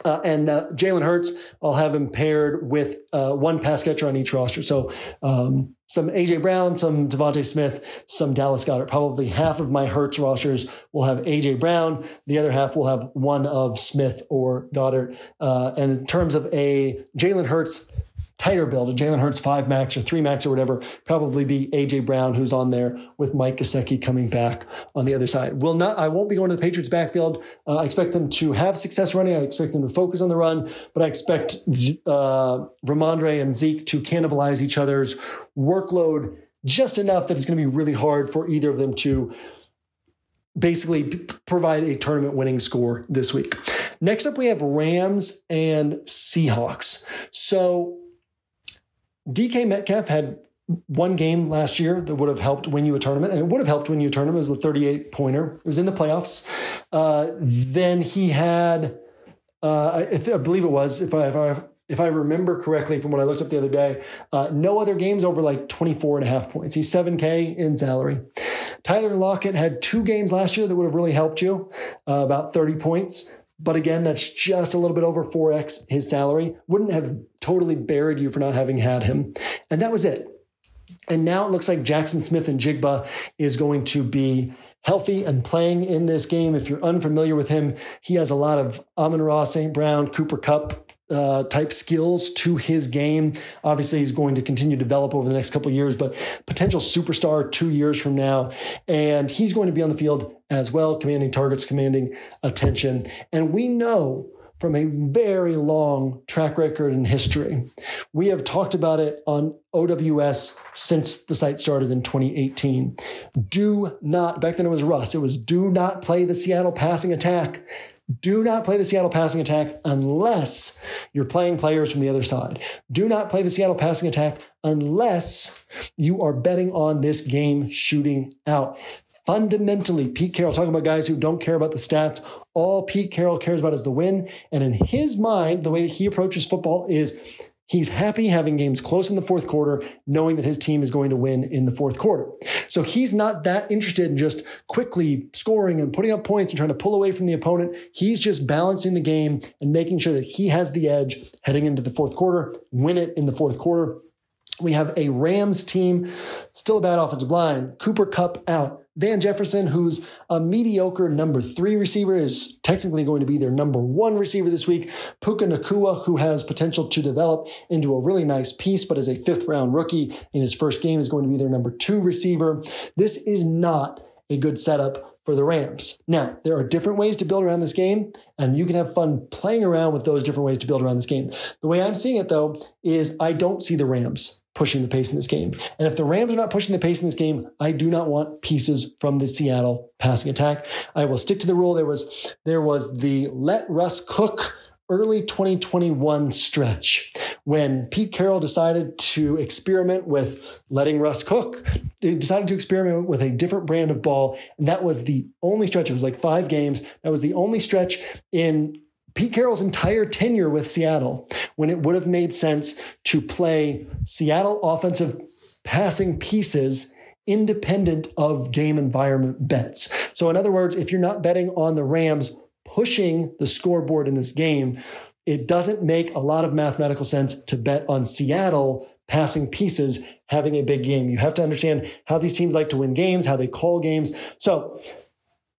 Uh, and uh, Jalen Hurts, I'll have him paired with uh, one pass catcher on each roster. So um, some AJ Brown, some DeVonta Smith, some Dallas Goedert. Probably half of my Hurts rosters will have AJ Brown. The other half will have one of Smith or Goedert. Uh, and in terms of a Jalen Hurts tighter build, a Jalen Hurts five max or three max or whatever, probably be AJ Brown who's on there with Mike Gesicki coming back on the other side. Will not. I won't be going to the Patriots backfield. Uh, I expect them to have success running. I expect them to focus on the run, but I expect uh, Rhamondre and Zeke to cannibalize each other's workload just enough that it's going to be really hard for either of them to basically provide a tournament winning score this week. Next up, we have Rams and Seahawks. So DK Metcalf had one game last year that would have helped win you a tournament, and it would have helped win you a tournament. It was a 38 pointer. It was in the playoffs. Uh, then he had, uh, I, I, believe it was, if I, if I if I remember correctly from what I looked up the other day, uh, no other games over like 24 and a half points. He's 7K in salary. Tyler Lockett had two games last year that would have really helped you, uh, about 30 points. But again, that's just a little bit over 4x his salary. Wouldn't have totally buried you for not having had him. And that was it. And now it looks like Jaxon Smith-Njigba is going to be healthy and playing in this game. If you're unfamiliar with him, he has a lot of Amon-Ra, St. Brown, Cooper Kupp uh, type skills to his game. Obviously, he's going to continue to develop over the next couple years, but potential superstar two years from now. And he's going to be on the field as well, commanding targets, commanding attention. And we know from a very long track record in history. We have talked about it on OWS since the site started in 2018. Do not, back then it was Russ, it was do not play the Seattle passing attack. Do not play the Seattle passing attack unless you're playing players from the other side. Do not play the Seattle passing attack unless you are betting on this game shooting out. Fundamentally, Pete Carroll talking about guys who don't care about the stats. All Pete Carroll cares about is the win. And in his mind, the way that he approaches football is He's happy having games close in the fourth quarter, knowing that his team is going to win in the fourth quarter. So he's not that interested in just quickly scoring and putting up points and trying to pull away from the opponent. He's just balancing the game and making sure that he has the edge heading into the fourth quarter, win it in the fourth quarter. We have a Rams team, still a bad offensive line. Cooper Kupp out. Van Jefferson, who's a mediocre number three receiver, is technically going to be their number one receiver this week. Puka Nacua, who has potential to develop into a really nice piece, but is a fifth round rookie in his first game, is going to be their number two receiver. This is not a good setup for the Rams. Now, there are different ways to build around this game, and you can have fun playing around with those different ways to build around this game. The way I'm seeing it, though, is I don't see the Rams pushing the pace in this game. And if the Rams are not pushing the pace in this game, I do not want pieces from the Seattle passing attack. I will stick to the rule. There was there was the let Russ cook early 2021 stretch when Pete Carroll decided to experiment with letting Russ cook. He decided to experiment with a different brand of ball. And that was the only stretch. It was like five games. That was the only stretch in Pete Carroll's entire tenure with Seattle when it would have made sense to play Seattle offensive passing pieces independent of game environment bets. So, in other words, if you're not betting on the Rams pushing the scoreboard in this game, it doesn't make a lot of mathematical sense to bet on Seattle passing pieces having a big game. You have to understand how these teams like to win games, how they call games. So,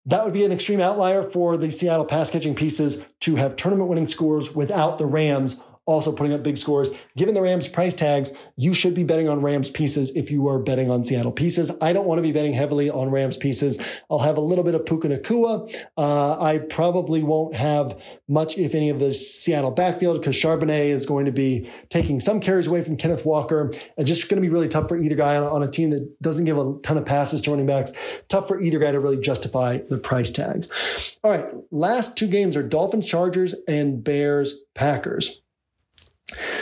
that would be an extreme outlier for the Seattle pass catching pieces to have tournament winning scores without the Rams also putting up big scores. Given the Rams price tags, you should be betting on Rams pieces if you are betting on Seattle pieces. I don't want to be betting heavily on Rams pieces. I'll have a little bit of Puka Nacua. Uh, I probably won't have much, if any, of the Seattle backfield because Charbonnet is going to be taking some carries away from Kenneth Walker. It's just going to be really tough for either guy on, on a team that doesn't give a ton of passes to running backs. Tough for either guy to really justify the price tags. All right, last two games are Dolphins Chargers and Bears Packers.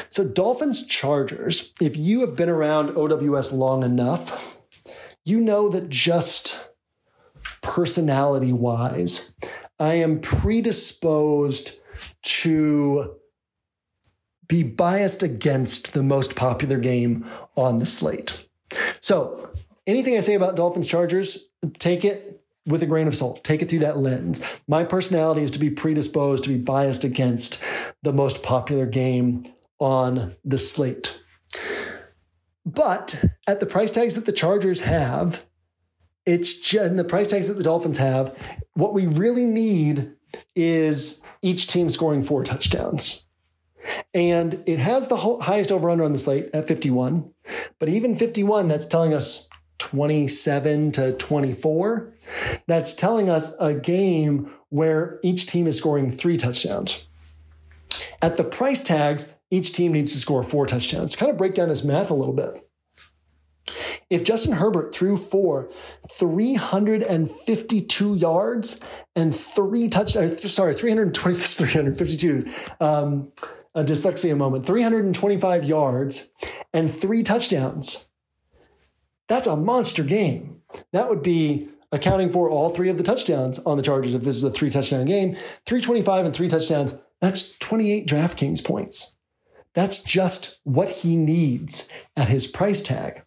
So, Dolphins Chargers, if you have been around OWS long enough, you know that just personality wise, I am predisposed to be biased against the most popular game on the slate. So, anything I say about Dolphins Chargers, take it with a grain of salt. Take it through that lens. My personality is to be predisposed to be biased against the most popular game on the slate. But at the price tags that the Chargers have, it's and the price tags that the Dolphins have, what we really need is each team scoring four touchdowns. And it has the highest over under on the slate at 51. But even 51, that's telling us 27 to 24. That's telling us a game where each team is scoring three touchdowns. At the price tags, each team needs to score four touchdowns. Kind of break down this math a little bit. If Justin Herbert threw for 352 yards and three touchdowns, sorry, 320, 352, um, a dyslexia moment, 325 yards and three touchdowns, that's a monster game. That would be accounting for all three of the touchdowns on the Chargers if this is a three touchdown game. 325 and three touchdowns, that's 28 DraftKings points. That's just what he needs at his price tag.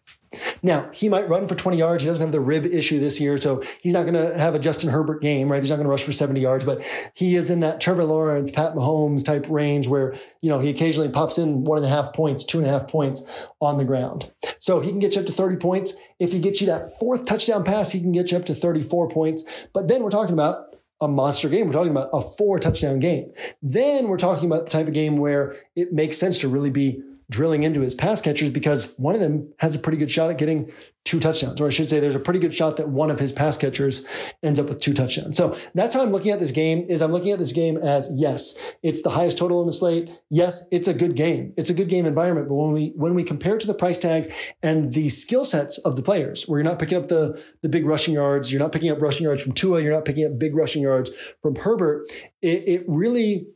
Now, he might run for 20 yards. He doesn't have the rib issue this year, so he's not going to have a Justin Herbert game, right? He's not going to rush for 70 yards, but he is in that Trevor Lawrence, Pat Mahomes type range where, you know, he occasionally pops in one and a half points, two and a half points on the ground. So he can get you up to 30 points. If he gets you that fourth touchdown pass, he can get you up to 34 points. But then we're talking about a monster game. We're talking about a four touchdown game. Then we're talking about the type of game where it makes sense to really be drilling into his pass catchers because one of them has a pretty good shot at getting two touchdowns, or I should say there's a pretty good shot that one of his pass catchers ends up with two touchdowns. So that's how I'm looking at this game is I'm looking at this game as yes, it's the highest total in the slate. Yes, it's a good game. It's a good game environment. But when we when we compare to the price tags and the skill sets of the players, where you're not picking up the the big rushing yards, you're not picking up rushing yards from Tua, you're not picking up big rushing yards from Herbert, it, it really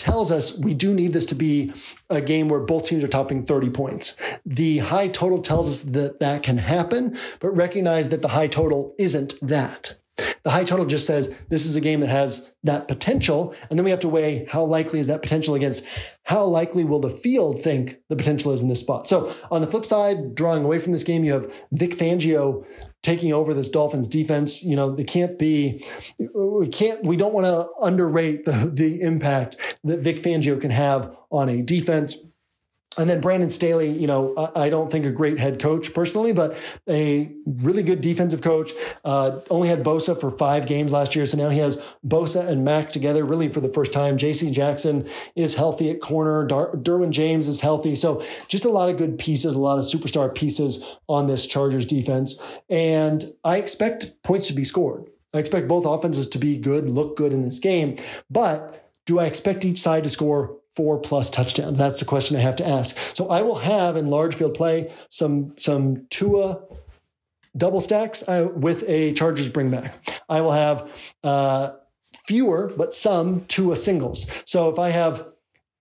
tells us we do need this to be a game where both teams are topping 30 points. The high total tells us that that can happen, but recognize that the high total isn't that. The high total just says this is a game that has that potential. And then we have to weigh how likely is that potential against how likely will the field think the potential is in this spot. So on the flip side, drawing away from this game, you have Vic Fangio taking over this Dolphins defense. You know, they can't be, we can't, we don't want to underrate the, the impact that Vic Fangio can have on a defense and then Brandon Staley, you know, I don't think a great head coach personally, but a really good defensive coach. Uh, only had Bosa for five games last year. So now he has Bosa and Mack together really for the first time. JC Jackson is healthy at corner. Dar- Derwin James is healthy. So just a lot of good pieces, a lot of superstar pieces on this Chargers defense. And I expect points to be scored. I expect both offenses to be good, look good in this game. But do I expect each side to score four plus touchdowns? That's the question I have to ask. So I will have in large field play some some Tua double stacks uh, with a Chargers bring back. I will have uh, fewer but some Tua singles. So if I have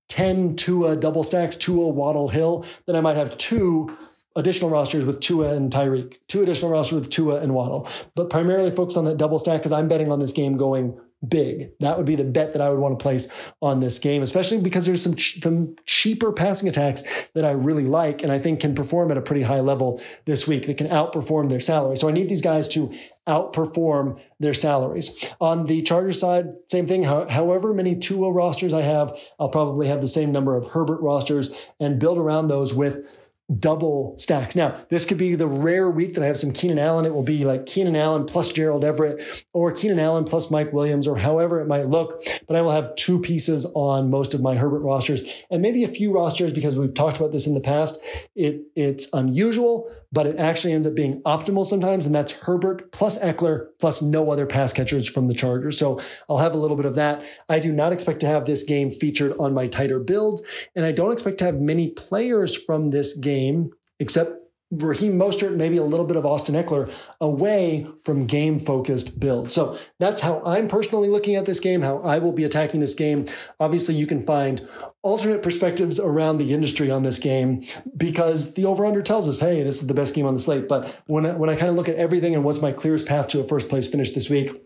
10 Tua double stacks, Tua Waddle Hill, then I might have two additional rosters with Tua and Tyreek, two additional rosters with Tua and Waddle, but primarily focused on that double stack because I'm betting on this game going big. That would be the bet that I would want to place on this game, especially because there's some, ch- some cheaper passing attacks that I really like and I think can perform at a pretty high level this week. They can outperform their salary. So I need these guys to outperform their salaries. On the Charger side, same thing. however many Tua rosters I have, I'll probably have the same number of Herbert rosters and build around those with double stacks. Now, this could be the rare week that I have some Keenan Allen. It will be like Keenan Allen plus Gerald Everett or Keenan Allen plus Mike Williams or however it might look. But I will have two pieces on most of my Herbert rosters and maybe a few rosters because we've talked about this in the past. It it's unusual, but it actually ends up being optimal sometimes. And that's Herbert plus Ekeler plus no other pass catchers from the Chargers. So I'll have a little bit of that. I do not expect to have this game featured on my tighter builds. And I don't expect to have many players from this game except Raheem Mostert, maybe a little bit of Austin Ekeler away from game focused build. So that's how I'm personally looking at this game, how I will be attacking this game. Obviously, you can find alternate perspectives around the industry on this game because the over under tells us, hey, this is the best game on the slate. But when I, when I kind of look at everything and what's my clearest path to a first place finish this week,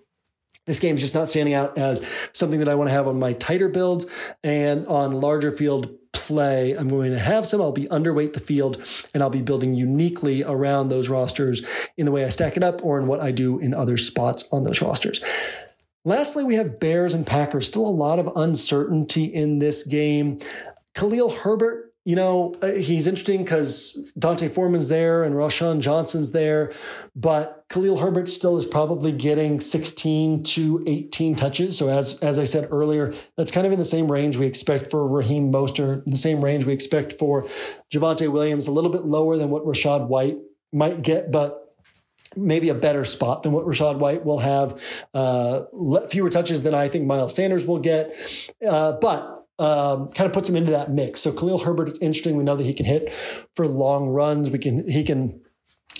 this game is just not standing out as something that I want to have on my tighter builds and on larger field play. I'm going to have some. I'll be underweight the field and I'll be building uniquely around those rosters in the way I stack it up or in what I do in other spots on those rosters. Lastly, we have Bears and Packers. Still a lot of uncertainty in this game. Khalil Herbert you know, uh, he's interesting because D'Onta Foreman's there and Roschon Johnson's there, but Khalil Herbert still is probably getting 16 to 18 touches. So as as I said earlier, that's kind of in the same range we expect for Raheem Mostert, the same range we expect for Javonte Williams, a little bit lower than what Rachaad White might get, but maybe a better spot than what Rachaad White will have. Uh, fewer touches than I think Miles Sanders will get, uh, but um, kind of puts him into that mix. So Khalil Herbert is interesting. We know that he can hit for long runs. We can he can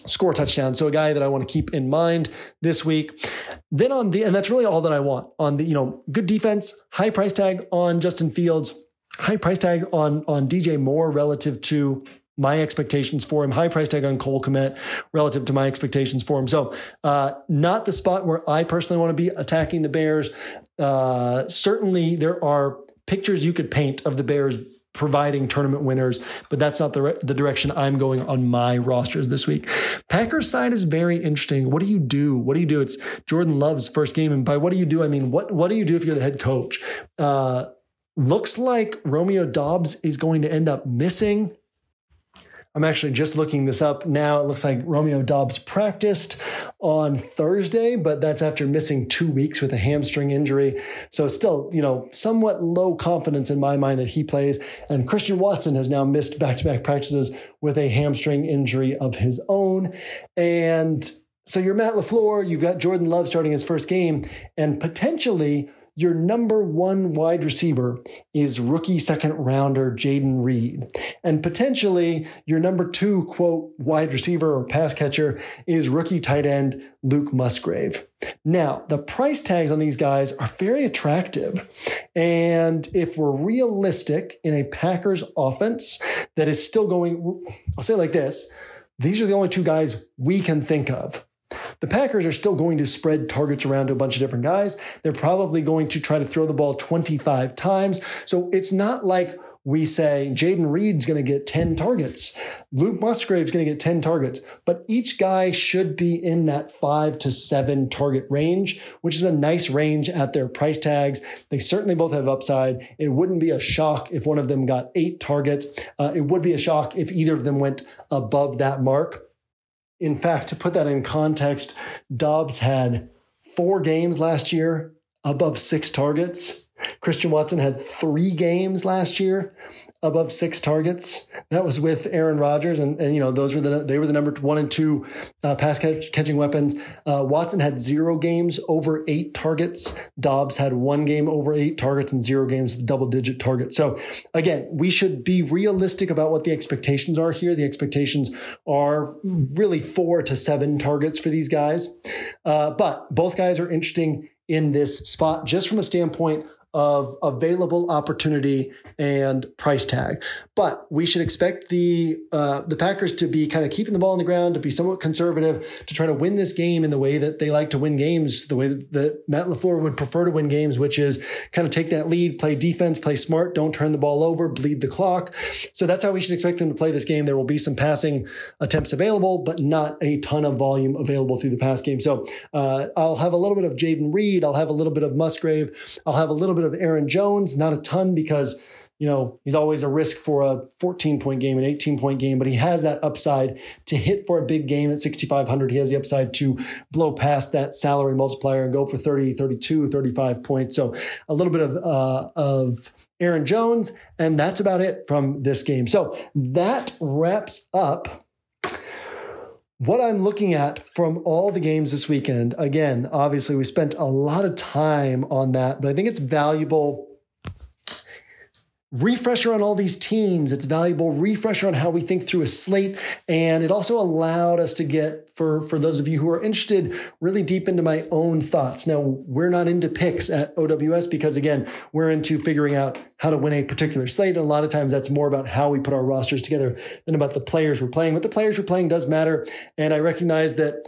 score touchdowns. So a guy that I want to keep in mind this week. Then on the and that's really all that I want on the you know good defense, high price tag on Justin Fields, high price tag on on DJ Moore relative to my expectations for him. High price tag on Cole Kmet relative to my expectations for him. So, uh, not the spot where I personally want to be attacking the Bears. Uh, certainly, there are pictures you could paint of the Bears providing tournament winners, but that's not the, re- the direction I'm going on my rosters this week. Packers side is very interesting. What do you do? What do you do? It's Jordan Love's first game. And by what do you do? I mean, what, what do you do if you're the head coach? Uh, looks like Romeo Doubs is going to end up missing. I'm actually just looking this up now. It looks like Romeo Doubs practiced on Thursday, but that's after missing two weeks with a hamstring injury. So still, you know, somewhat low confidence in my mind that he plays. And Christian Watson has now missed back-to-back practices with a hamstring injury of his own. And so you're Matt LaFleur, you've got Jordan Love starting his first game, and potentially – your number one wide receiver is rookie second rounder Jayden Reed. And potentially your number two, quote, wide receiver or pass catcher is rookie tight end Luke Musgrave. Now, the price tags on these guys are very attractive. And if we're realistic in a Packers offense that is still going, I'll say it like this these are the only two guys we can think of the Packers are still going to spread targets around to a bunch of different guys. They're probably going to try to throw the ball 25 times. So it's not like we say Jayden Reed's going to get 10 targets. Luke Musgrave's going to get 10 targets, but each guy should be in that five to seven target range, which is a nice range at their price tags. They certainly both have upside. It wouldn't be a shock if one of them got eight targets. Uh, it would be a shock if either of them went above that mark. In fact, to put that in context, Doubs had four games last year above six targets. Christian Watson had three games last year above six targets. That was with Aaron Rodgers, and, and you know those were the they were the number one and two uh, pass catch, catching weapons. Uh, Watson had zero games over eight targets. Doubs had one game over eight targets and zero games with double digit targets. So again, we should be realistic about what the expectations are here. The expectations are really four to seven targets for these guys, uh, but both guys are interesting in this spot just from a standpoint of available opportunity and price tag. But we should expect the uh, the Packers to be kind of keeping the ball on the ground, to be somewhat conservative, to try to win this game in the way that they like to win games, the way that, Matt LaFleur would prefer to win games, which is kind of take that lead, play defense, play smart, don't turn the ball over, bleed the clock. So that's how we should expect them to play this game. There will be some passing attempts available, but not a ton of volume available through the pass game. So uh, I'll have a little bit of Jayden Reed, I'll have a little bit of Musgrave, I'll have a little bit of Aaron Jones, not a ton because you know, he's always a risk for a 14 point game, an 18 point game, but he has that upside to hit for a big game at 6,500. He has the upside to blow past that salary multiplier and go for 30, 32, 35 points. So a little bit of, uh, of Aaron Jones. And that's about it from this game. So that wraps up what I'm looking at from all the games this weekend, again, obviously we spent a lot of time on that, but I think it's valuable refresher on all these teams. It's valuable refresher on how we think through a slate. And it also allowed us to get, for, for those of you who are interested, really deep into my own thoughts. Now, we're not into picks at OWS because, again, we're into figuring out how to win a particular slate. And a lot of times that's more about how we put our rosters together than about the players we're playing. But the players we're playing does matter. And I recognize that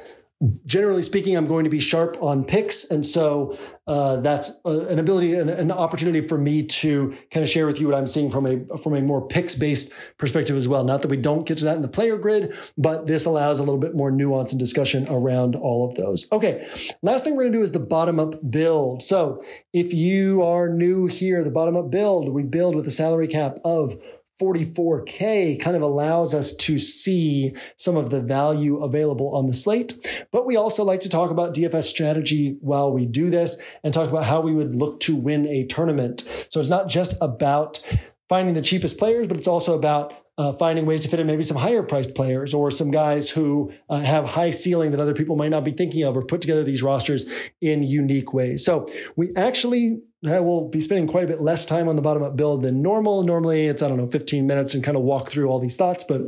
generally speaking, I'm going to be sharp on picks. And so uh, that's a, an ability, an, an, opportunity for me to kind of share with you what I'm seeing from a, from a more picks based perspective as well. Not that we don't get to that in the player grid, but this allows a little bit more nuance and discussion around all of those. Okay. Last thing we're going to do is the bottom up build. So if you are new here, the bottom up build, we build with a salary cap of 44K kind of allows us to see some of the value available on the slate. But we also like to talk about DFS strategy while we do this and talk about how we would look to win a tournament. So it's not just about finding the cheapest players, but it's also about uh, finding ways to fit in maybe some higher priced players or some guys who uh, have high ceiling that other people might not be thinking of or put together these rosters in unique ways. So we actually I will be spending quite a bit less time on the bottom up build than normal. Normally it's, I don't know, 15 minutes and kind of walk through all these thoughts, but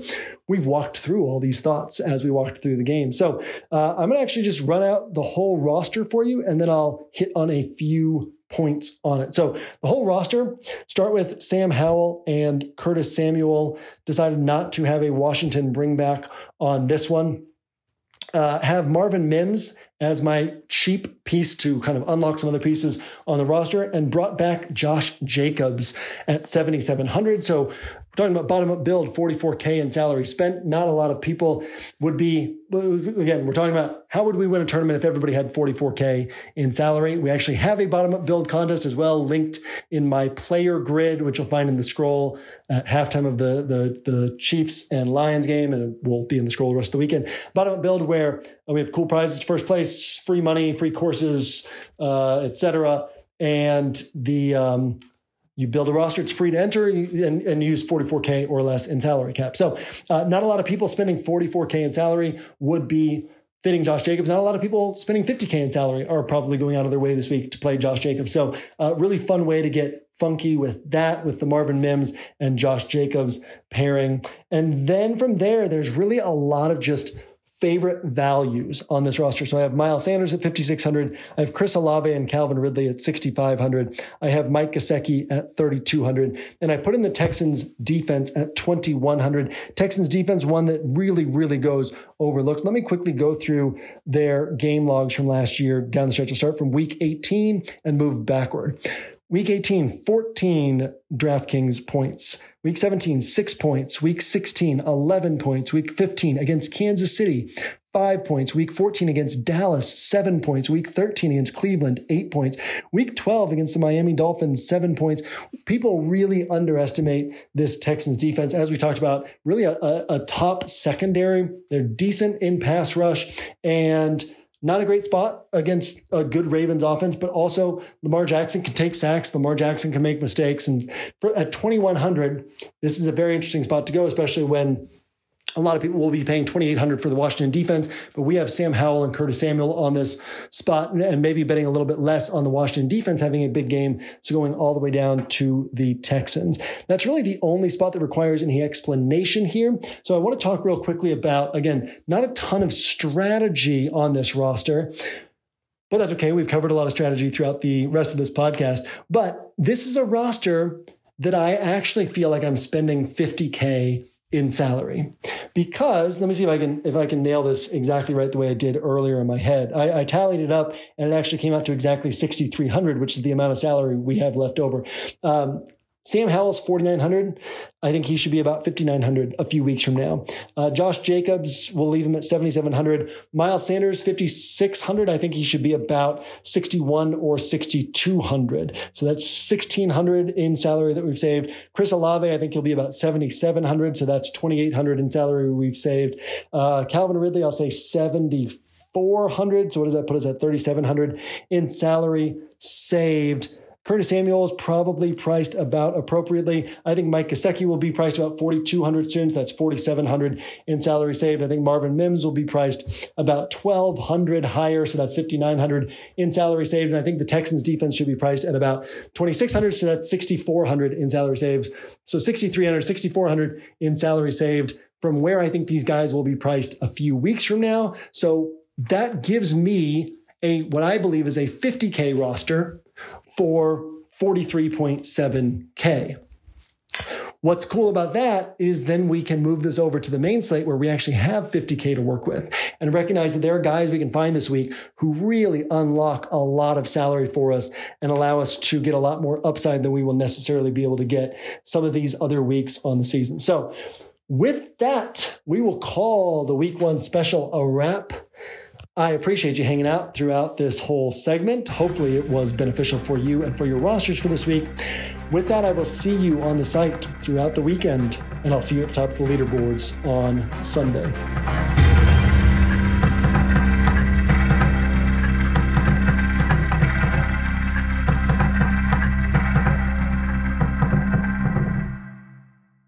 we've walked through all these thoughts as we walked through the game. So uh, I'm going to actually just run out the whole roster for you and then I'll hit on a few points on it. So the whole roster start with Sam Howell and Curtis Samuel decided not to have a Washington bring back on this one. Uh, have Marvin Mims as my cheap piece to kind of unlock some other pieces on the roster and brought back Josh Jacobs at 7,700. So talking about bottom up build, 44K in salary spent. Not a lot of people would be, again, we're talking about how would we win a tournament if everybody had 44K in salary. We actually have a bottom up build contest as well, linked in my player grid, which you'll find in the scroll at halftime of the, the, the Chiefs and Lions game. And it will be in the scroll the rest of the weekend. Bottom up build where we have cool prizes, first place, free money, free courses, uh, etc. And the, um, you build a roster, it's free to enter and, and use 44K or less in salary cap. So, uh, not a lot of people spending 44K in salary would be fitting Josh Jacobs. Not a lot of people spending 50K in salary are probably going out of their way this week to play Josh Jacobs. So, uh, really fun way to get funky with that, with the Marvin Mims and Josh Jacobs pairing. And then from there, there's really a lot of just favorite values on this roster. So I have Miles Sanders at 5,600. I have Chris Olave and Calvin Ridley at 6,500. I have Mike Gesicki at 3,200. And I put in the Texans defense at 2,100. Texans defense, one that really, really goes overlooked. Let me quickly go through their game logs from last year down the stretch. I'll start from week 18 and move backward. Week 18, 14 DraftKings points. Week 17, six points. Week 16, 11 points. Week 15 against Kansas City, five points. Week 14 against Dallas, seven points. Week 13 against Cleveland, eight points. Week 12 against the Miami Dolphins, seven points. People really underestimate this Texans defense. As we talked about, really a, a, a top secondary. They're decent in pass rush and not a great spot against a good Ravens offense, but also Lamar Jackson can take sacks. Lamar Jackson can make mistakes. And for, at 2,100, this is a very interesting spot to go, especially when a lot of people will be paying 2800 for the Washington defense, but we have Sam Howell and Curtis Samuel on this spot and maybe betting a little bit less on the Washington defense having a big game. So going all the way down to the Texans. That's really the only spot that requires any explanation here. So I want to talk real quickly about, again, not a ton of strategy on this roster. But that's okay. We've covered a lot of strategy throughout the rest of this podcast. But this is a roster that I actually feel like I'm spending 50K in salary because let me see if I can if I can nail this exactly right the way I did earlier in my head. I, I tallied it up and it actually came out to exactly 6,300, which is the amount of salary we have left over. Um, Sam Howell's 4,900. I think he should be about 5,900 a few weeks from now. Uh, Josh Jacobs, we'll leave him at 7,700. Miles Sanders, 5,600. I think he should be about 61 or 6,200. So that's 1,600 in salary that we've saved. Chris Olave, I think he'll be about 7,700. So that's 2,800 in salary we've saved. Uh, Calvin Ridley, I'll say 7,400. So what does that put us at? 3,700 in salary saved. Curtis Samuel is probably priced about appropriately. I think Mike Gesicki will be priced about 4,200 soon. So that's 4,700 in salary saved. I think Marvin Mims will be priced about 1,200 higher. So that's 5,900 in salary saved. And I think the Texans defense should be priced at about 2,600. So that's 6,400 in salary saved. So 6,300, 6,400 in salary saved from where I think these guys will be priced a few weeks from now. So that gives me a what I believe is a 50K roster for 43.7K. What's cool about that is then we can move this over to the main slate where we actually have 50K to work with and recognize that there are guys we can find this week who really unlock a lot of salary for us and allow us to get a lot more upside than we will necessarily be able to get some of these other weeks on the season. So, with that, we will call the week one special a wrap. I appreciate you hanging out throughout this whole segment. Hopefully, it was beneficial for you and for your rosters for this week. With that, I will see you on the site throughout the weekend, and I'll see you at the top of the leaderboards on Sunday.